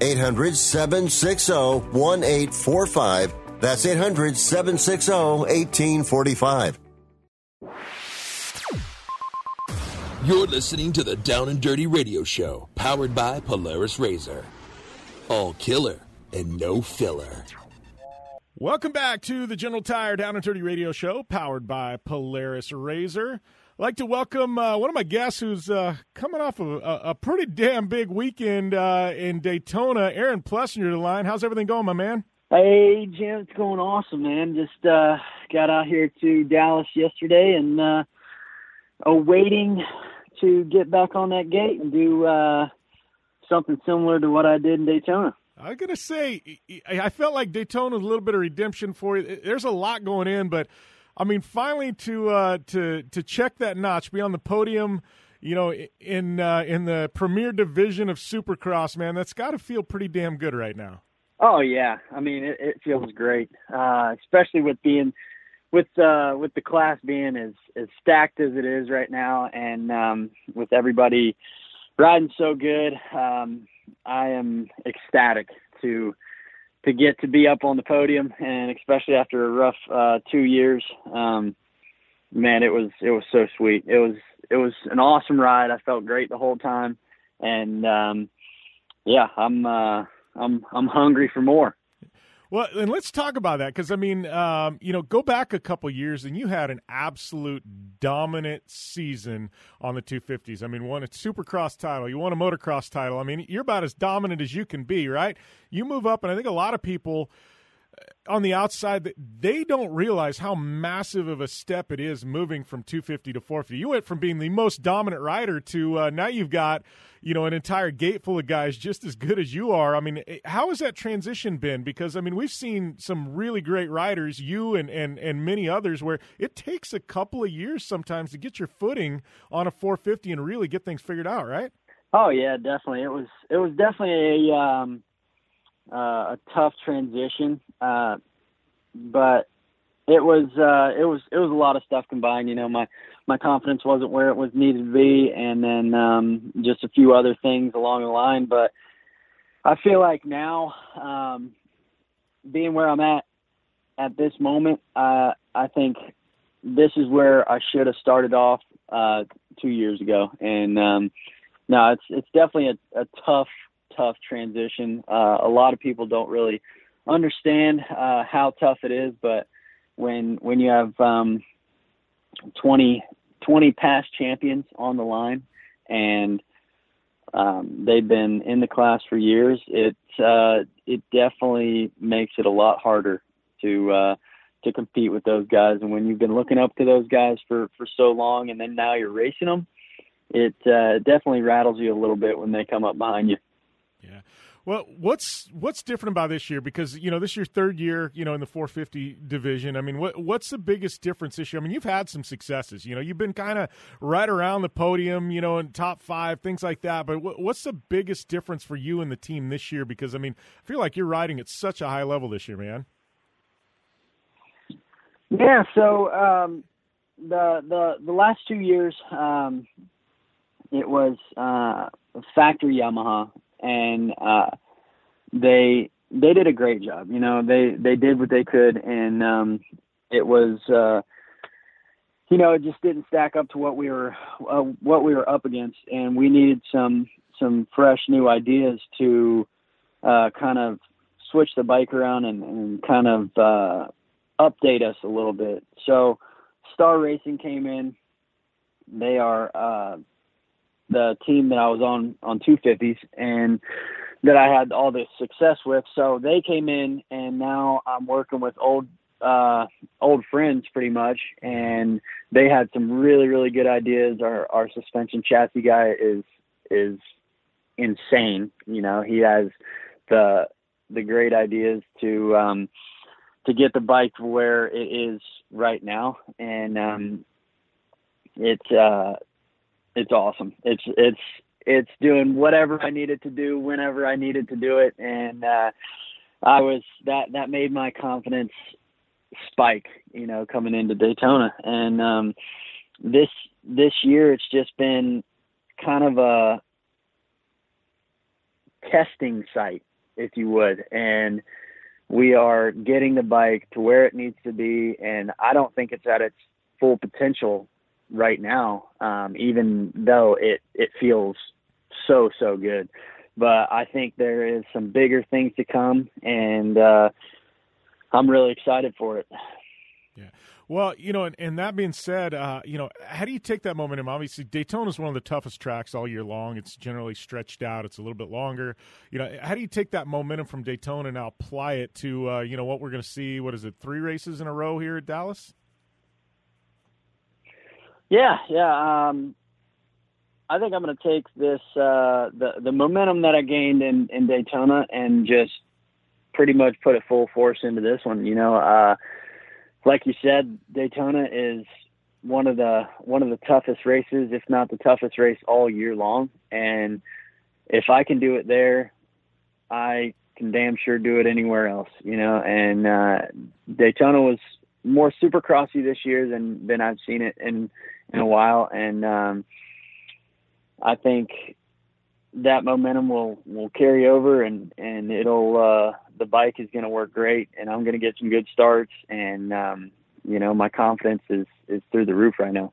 800 760 1845. That's 800 760 1845. You're listening to the Down and Dirty Radio Show, powered by Polaris Razor. All killer and no filler. Welcome back to the General Tire Down and Dirty Radio Show, powered by Polaris Razor. I'd like to welcome uh, one of my guests who's uh, coming off of a, a, pretty damn big weekend uh, in Daytona. Aaron Plessinger to the line. How's everything going, my man? Hey, Jim, it's going awesome, man. Just uh, got out here to Dallas yesterday and uh, awaiting to get back on that gate and do uh, something similar to what I did in Daytona. I'm gonna say I felt like Daytona was a little bit of redemption for you. There's a lot going in, but I mean, finally to uh, to to check that notch, be on the podium, you know, in uh, in the premier division of Supercross, man, that's got to feel pretty damn good right now. Oh yeah, I mean, it, it feels great, uh, especially with being with uh, with the class being as as stacked as it is right now, and um, with everybody riding so good. Um, I am ecstatic to to get to be up on the podium, and especially after a rough uh, two years. Um, man, it was it was so sweet. It was it was an awesome ride. I felt great the whole time, and um, yeah, I'm uh, I'm I'm hungry for more. Well, and let's talk about that because I mean, um, you know, go back a couple years and you had an absolute dominant season on the 250s. I mean, won a Supercross title, you won a motocross title. I mean, you're about as dominant as you can be, right? You move up, and I think a lot of people on the outside that they don't realize how massive of a step it is moving from 250 to 450. You went from being the most dominant rider to uh, now you've got you know an entire gate full of guys just as good as you are. I mean, eh, how has that transition been? Because I mean, we've seen some really great riders, you and and and many others, where it takes a couple of years sometimes to get your footing on a 450 and really get things figured out, right? Oh yeah, definitely. It was it was definitely a um, uh, a tough transition, uh, but it was uh, it was it was a lot of stuff combined. You know, my my confidence wasn't where it was needed to be, and then um, just a few other things along the line. But I feel like now, um, being where I'm at at this moment, uh, I think this is where I should have started off uh, two years ago. And um, no, it's it's definitely a, a tough tough transition. Uh, a lot of people don't really understand uh, how tough it is, but when when you have um, 20, 20 past champions on the line and um, they've been in the class for years, it uh, it definitely makes it a lot harder to uh, to compete with those guys. And when you've been looking up to those guys for for so long, and then now you're racing them, it uh, definitely rattles you a little bit when they come up behind you. Yeah. Well, what's what's different about this year? Because you know this year third year, you know, in the 450 division. I mean, what what's the biggest difference this year? I mean, you've had some successes. You know, you've been kind of right around the podium, you know, in top five, things like that. But what, what's the biggest difference for you and the team this year? Because I mean, I feel like you're riding at such a high level this year, man. Yeah. So um, the the the last two years, um, it was uh, factory Yamaha and uh, they they did a great job. You know, they they did what they could, and um, it was uh, you know, it just didn't stack up to what we were uh, what we were up against, and we needed some some fresh new ideas to uh, kind of switch the bike around and, and kind of uh, update us a little bit. So Star Racing came in. They are uh, the team that I was on on 250s and that I had all this success with. So they came in, and now I'm working with old uh, old friends pretty much, and they had some really really good ideas. Our our suspension chassis guy is is insane. You know, he has the the great ideas to um, to get the bike where it is right now, and um, it's uh, it's awesome. It's it's it's doing whatever I needed to do whenever I needed to do it, and uh, I was that that made my confidence spike. You know, coming into Daytona, and um, this this year it's just been kind of a testing site, if you would, and we are getting the bike to where it needs to be, and I don't think it's at its full potential right now, um, even though it it feels so so good. But I think there is some bigger things to come, and uh, I'm really excited for it. Yeah. Well, you know, and, and that being said, uh, you know, how do you take that momentum? Obviously, Daytona is one of the toughest tracks all year long. It's generally stretched out. It's a little bit longer. You know, how do you take that momentum from Daytona and apply it to, uh, you know, what we're going to see? What is it? Three races in a row here at Dallas. Yeah, yeah. Um, I think I'm going to take this uh, the the momentum that I gained in in Daytona and just pretty much put it full force into this one. You know, uh, like you said, Daytona is one of the one of the toughest races, if not the toughest race all year long. And if I can do it there, I can damn sure do it anywhere else. You know, and uh, Daytona was more supercrossy this year than than I've seen it in in a while, and um, I think that momentum will will carry over, and and it'll uh, the bike is going to work great, and I'm going to get some good starts, and um, you know my confidence is is through the roof right now.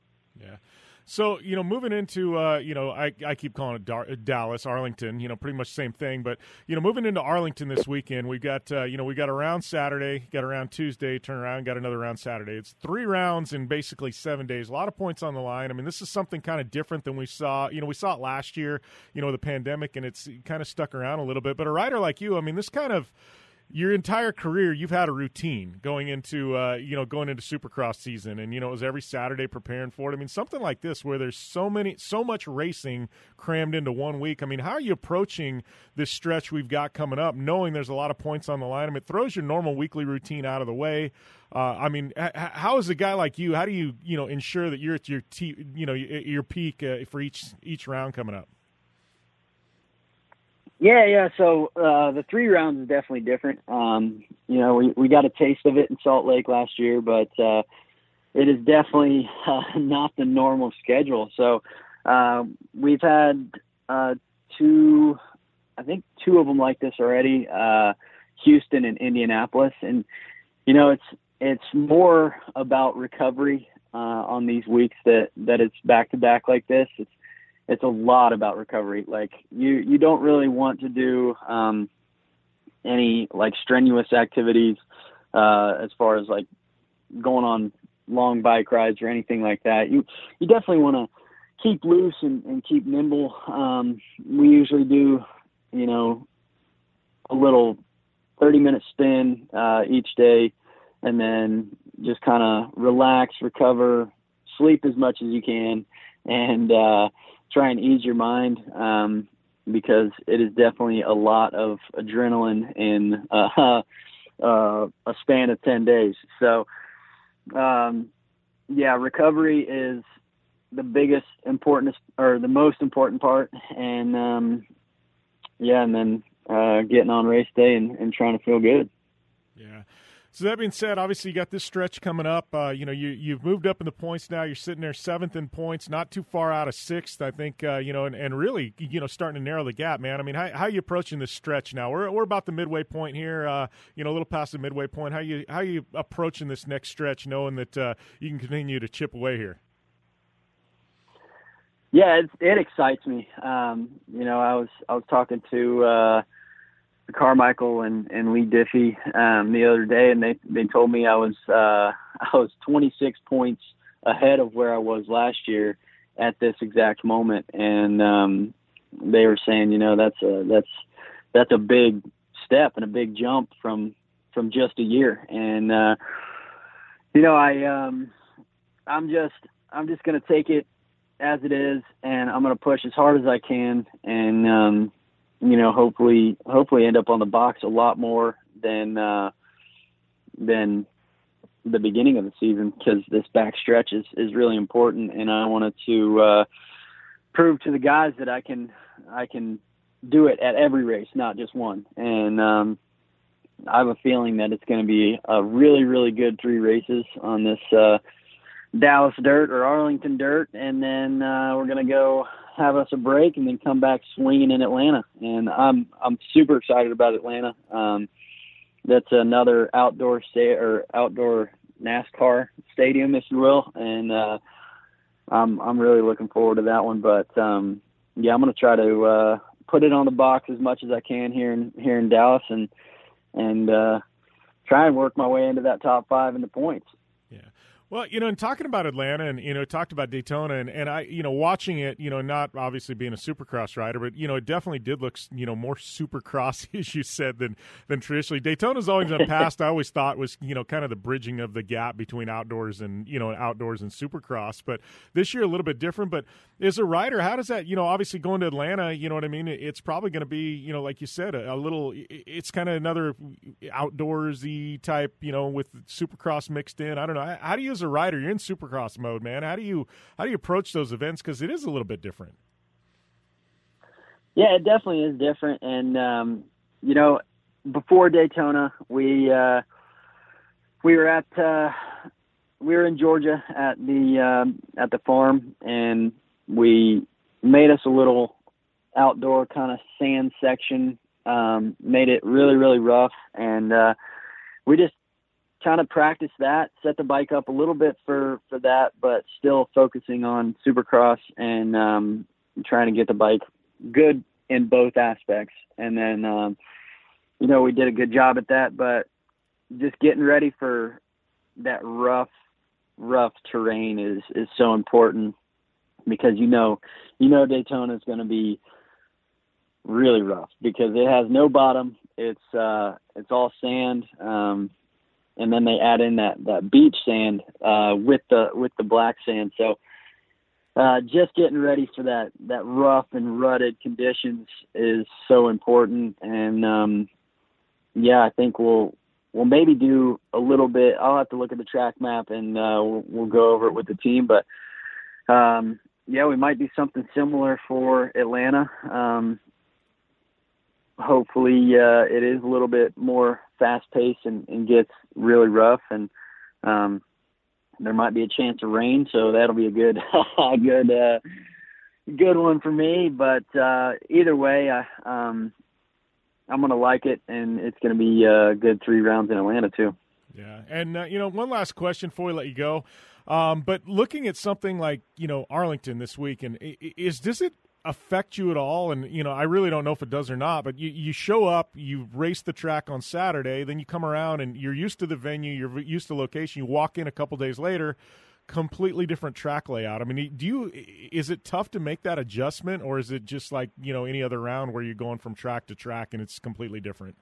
So you know, moving into uh, you know, I, I keep calling it Dar- Dallas, Arlington. You know, pretty much same thing. But you know, moving into Arlington this weekend, we got uh, you know we got a round Saturday, got a round Tuesday, turn around, got another round Saturday. It's three rounds in basically seven days. A lot of points on the line. I mean, this is something kind of different than we saw. You know, we saw it last year. You know, the pandemic, and it's kind of stuck around a little bit. But a rider like you, I mean, this kind of your entire career you've had a routine going into uh, you know going into supercross season and you know it was every saturday preparing for it. I mean something like this where there's so many so much racing crammed into one week. I mean how are you approaching this stretch we've got coming up knowing there's a lot of points on the line? I mean, it throws your normal weekly routine out of the way. Uh, i mean h- how is a guy like you how do you you know ensure that you're at your t- you know your peak uh, for each each round coming up yeah, yeah. So uh, the three rounds is definitely different. Um, you know, we we got a taste of it in Salt Lake last year, but uh, it is definitely uh, not the normal schedule. So uh, we've had uh, two, I think two of them like this already. Uh, Houston and Indianapolis, and you know, it's it's more about recovery uh, on these weeks that that it's back to back like this. It's it's a lot about recovery. Like you you don't really want to do um, any like strenuous activities uh, as far as like going on long bike rides or anything like that. You you definitely want to keep loose and, and keep nimble. Um, we usually do, you know, a little 30 minute spin uh, each day, and then just kind of relax, recover, sleep as much as you can, and uh, try and ease your mind um, because it is definitely a lot of adrenaline in uh, uh, a span of 10 days. So, um, yeah, recovery is the biggest important or the most important part. And, um, yeah, and then uh, getting on race day and, and trying to feel good. Yeah. So that being said, obviously you got this stretch coming up. Uh, you know, you you've moved up in the points now. You're sitting there seventh in points, not too far out of sixth, I think. Uh, you know, and, and really, you know, starting to narrow the gap, man. I mean, how how are you approaching this stretch now? We're we're about the midway point here. Uh, you know, a little past the midway point. How you how you approaching this next stretch, knowing that uh, you can continue to chip away here? Yeah, it, it excites me. Um, you know, I was I was talking to uh, Carmichael and, and Lee Diffie um, the other day, and they they told me I was uh, I was 26 points ahead of where I was last year at this exact moment, and um, they were saying, you know, that's a that's that's a big step and a big jump from from just a year, and uh, you know, I um, I'm just I'm just gonna take it as it is, and I'm to push as hard as I can, and um, you know, hopefully, hopefully, end up on the box a lot more than uh, than the beginning of the season because this back stretch is is really important, and I wanted to uh, prove to the guys that I can I can do it at every race, not just one, and um, I have a feeling that it's going to be a really, really good three races on this. Uh, Dallas dirt or Arlington dirt, and then uh, we're gonna go have us a break and then come back swinging in Atlanta. And I'm I'm super excited about Atlanta. Um, that's another outdoor sta- or outdoor NASCAR stadium, if you will, and uh, I'm I'm really looking forward to that one. But um, yeah, I'm gonna try to uh, put it on the box as much as I can here in here in Dallas, and and uh, try and work my way into that top five in the points. Well, you know, in talking about Atlanta and, you know, talked about Daytona and, and I, you know, watching it, you know, not obviously being a supercross rider, but, you know, it definitely did look, you know, more supercross, as you said, than, than traditionally. Daytona's always been past, I always thought was, you know, kind of the bridging of the gap between outdoors and, you know, outdoors and supercross. But this year a little bit different. But as a rider, how does that, you know, obviously going to Atlanta, you know what I mean? It's probably going to be, you know, like you said, a, a little, it's kind of another outdoorsy type, you know, with supercross mixed in. I don't know. How do you, as a rider, you're in supercross mode, man. How do you how do you approach those events? Because it is a little bit different. Yeah, it definitely is different. And um, you know, before Daytona, we uh, we were at uh, we were in Georgia at the um, at the farm, and we made us a little outdoor kind of sand section. Um, made it really really rough, and uh, we just kind of practice that, set the bike up a little bit for for that, but still focusing on Supercross and um, trying to get the bike good in both aspects. And then, um, you know, we did a good job at that, but just getting ready for that rough, rough terrain is is so important because you know, you know, Daytona is going to be really rough because it has no bottom. It's uh, it's all sand. Um, and then they add in that that beach sand uh, with the with the black sand. So uh, just getting ready for that that rough and rutted conditions is so important. And um, yeah, I think we'll we'll maybe do a little bit. I'll have to look at the track map and uh, we'll, we'll go over it with the team. But um, yeah, we might do something similar for Atlanta. Um, hopefully uh, it is a little bit more fast paced and, and gets really rough and um, there might be a chance of rain so that'll be a good good uh, good one for me but uh, either way I um, I'm gonna like it and it's gonna be a good three rounds in Atlanta too. Yeah, and uh, you know, one last question before we let you go. Um, but looking at something like you know Arlington this week, and is does it affect you at all? And you know, I really don't know if it does or not. But you you show up, you race the track on Saturday, then you come around and you're used to the venue, you're used to location. You walk in a couple days later, completely different track layout. I mean, do you is it tough to make that adjustment, or is it just like you know any other round where you're going from track to track and it's completely different?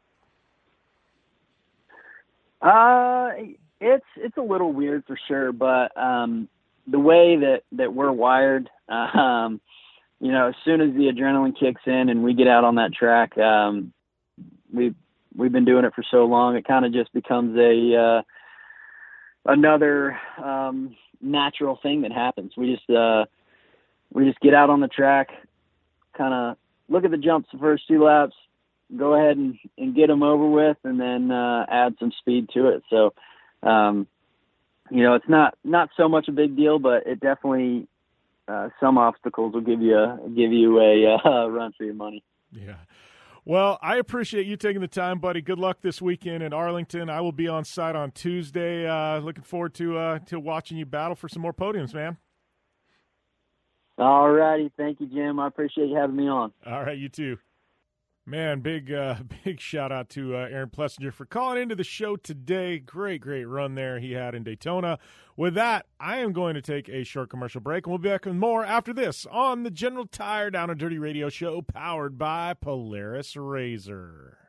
Uh, it's it's a little weird for sure, but um, the way that that we're wired, um, you know, as soon as the adrenaline kicks in and we get out on that track, um, we've we've been doing it for so long, it kind of just becomes a uh, another um, natural thing that happens. We just uh, we just get out on the track, kind of look at the jumps the first two laps, go ahead and, and get them over with, and then uh, add some speed to it. So, um, you know, it's not not so much a big deal, but it definitely uh, some obstacles will give you a give you a uh, run for your money. Yeah. Well, I appreciate you taking the time, buddy. Good luck this weekend in Arlington. I will be on site on Tuesday. Uh, looking forward to uh, to watching you battle for some more podiums, man. All righty. Thank you, Jim. I appreciate you having me on. All right, you too. Man, big uh, big shout out to uh, Aaron Plessinger for calling into the show today. Great, great run there he had in Daytona. With that, I am going to take a short commercial break, and we'll be back with more after this on the General Tire Down and Dirty Radio Show, powered by Polaris Razor.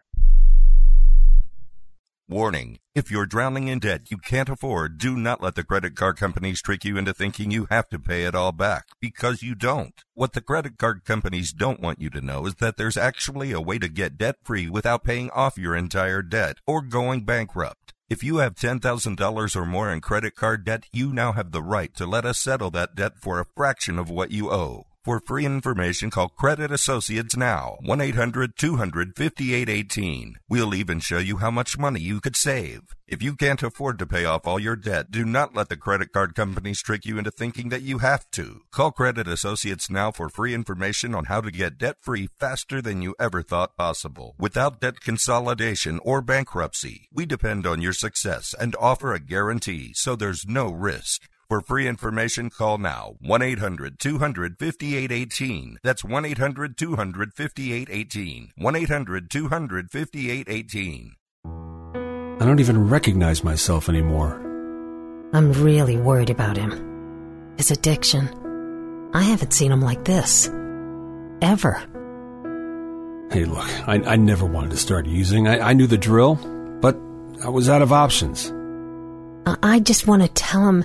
Warning. If you're drowning in debt you can't afford, do not let the credit card companies trick you into thinking you have to pay it all back, because you don't. What the credit card companies don't want you to know is that there's actually a way to get debt free without paying off your entire debt or going bankrupt. If you have $10,000 or more in credit card debt, you now have the right to let us settle that debt for a fraction of what you owe. For free information, call Credit Associates now, 1 800 200 5818. We'll even show you how much money you could save. If you can't afford to pay off all your debt, do not let the credit card companies trick you into thinking that you have to. Call Credit Associates now for free information on how to get debt free faster than you ever thought possible, without debt consolidation or bankruptcy. We depend on your success and offer a guarantee, so there's no risk. For free information, call now 1 800 200 5818. That's 1 800 200 5818. 1 800 200 5818. I don't even recognize myself anymore. I'm really worried about him. His addiction. I haven't seen him like this. Ever. Hey, look, I, I never wanted to start using. I, I knew the drill, but I was out of options. I, I just want to tell him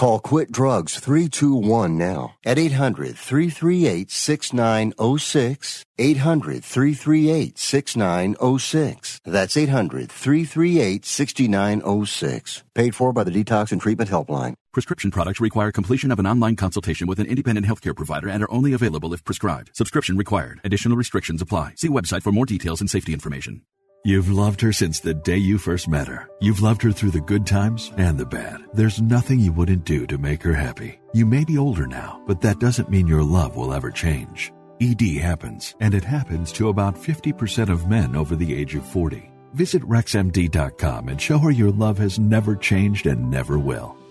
Call Quit Drugs 321 now at 800 338 6906. 800 338 6906. That's 800 338 6906. Paid for by the Detox and Treatment Helpline. Prescription products require completion of an online consultation with an independent healthcare provider and are only available if prescribed. Subscription required. Additional restrictions apply. See website for more details and safety information. You've loved her since the day you first met her. You've loved her through the good times and the bad. There's nothing you wouldn't do to make her happy. You may be older now, but that doesn't mean your love will ever change. ED happens, and it happens to about 50% of men over the age of 40. Visit RexMD.com and show her your love has never changed and never will.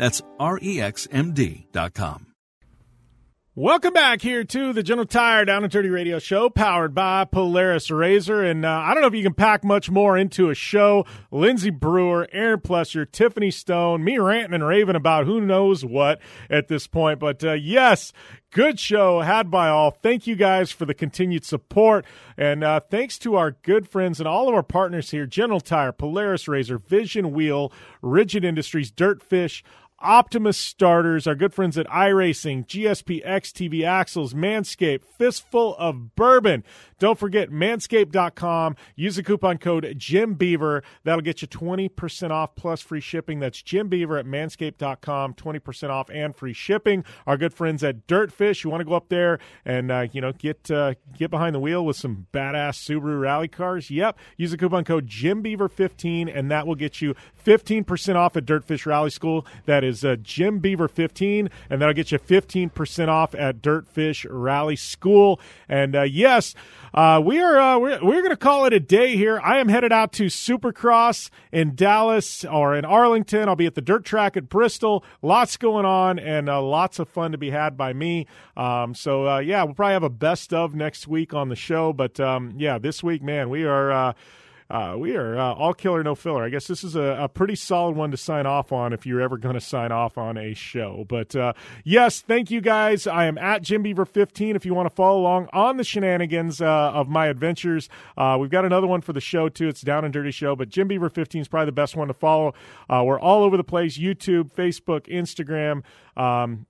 That's REXMD.com. Welcome back here to the General Tire Down and Dirty Radio Show, powered by Polaris Razor. And uh, I don't know if you can pack much more into a show. Lindsay Brewer, Aaron Plessinger, Tiffany Stone, me ranting and raving about who knows what at this point. But uh, yes, good show had by all. Thank you guys for the continued support. And uh, thanks to our good friends and all of our partners here General Tire, Polaris Razor, Vision Wheel, Rigid Industries, Dirtfish, Optimus Starters, our good friends at iRacing, GSP XTV Axles, Manscaped, Fistful of Bourbon. Don't forget manscaped.com. Use the coupon code Jim Beaver. That'll get you 20% off plus free shipping. That's Jim Beaver at manscaped.com. 20% off and free shipping. Our good friends at Dirtfish. You want to go up there and, uh, you know, get, uh, get behind the wheel with some badass Subaru rally cars? Yep. Use the coupon code Jim Beaver 15 and that will get you 15% off at Dirtfish Rally School. That is uh, Jim Beaver 15, and that'll get you 15% off at Dirtfish Rally School. And uh, yes, uh, we are uh, we're, we're going to call it a day here. I am headed out to Supercross in Dallas or in Arlington. I'll be at the dirt track at Bristol. Lots going on and uh, lots of fun to be had by me. Um, so uh, yeah, we'll probably have a best of next week on the show. But um, yeah, this week, man, we are. Uh, we are uh, all killer, no filler. I guess this is a, a, pretty solid one to sign off on if you're ever going to sign off on a show. But uh, yes, thank you guys. I am at Jim Beaver 15 if you want to follow along on the shenanigans uh, of my adventures. Uh, we've got another one for the show too. It's Down and Dirty Show, but Jim Beaver 15 is probably the best one to follow. Uh, we're all over the place YouTube, Facebook, Instagram. Um,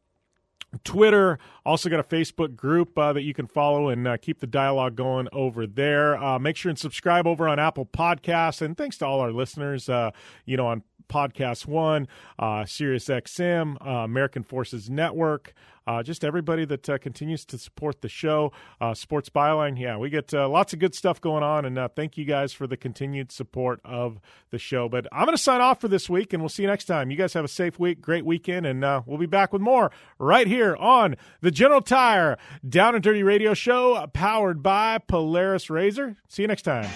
Twitter. Also got a Facebook group uh, that you can follow and uh, keep the dialogue going over there. Uh, make sure and subscribe over on Apple Podcasts. And thanks to all our listeners, uh, you know, on Podcast One, uh, Sirius XM, uh, American Forces Network, uh, just everybody that uh, continues to support the show. Uh, Sports Byline, yeah, we get uh, lots of good stuff going on, and uh, thank you guys for the continued support of the show. But I'm going to sign off for this week, and we'll see you next time. You guys have a safe week, great weekend, and uh, we'll be back with more right here on the General Tire Down and Dirty Radio Show, powered by Polaris Razor. See you next time.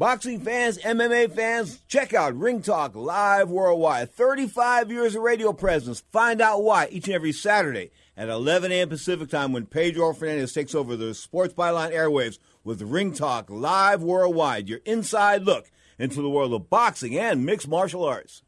Boxing fans, MMA fans, check out Ring Talk Live Worldwide. 35 years of radio presence. Find out why each and every Saturday at 11 a.m. Pacific time when Pedro Fernandez takes over the Sports Byline airwaves with Ring Talk Live Worldwide. Your inside look into the world of boxing and mixed martial arts.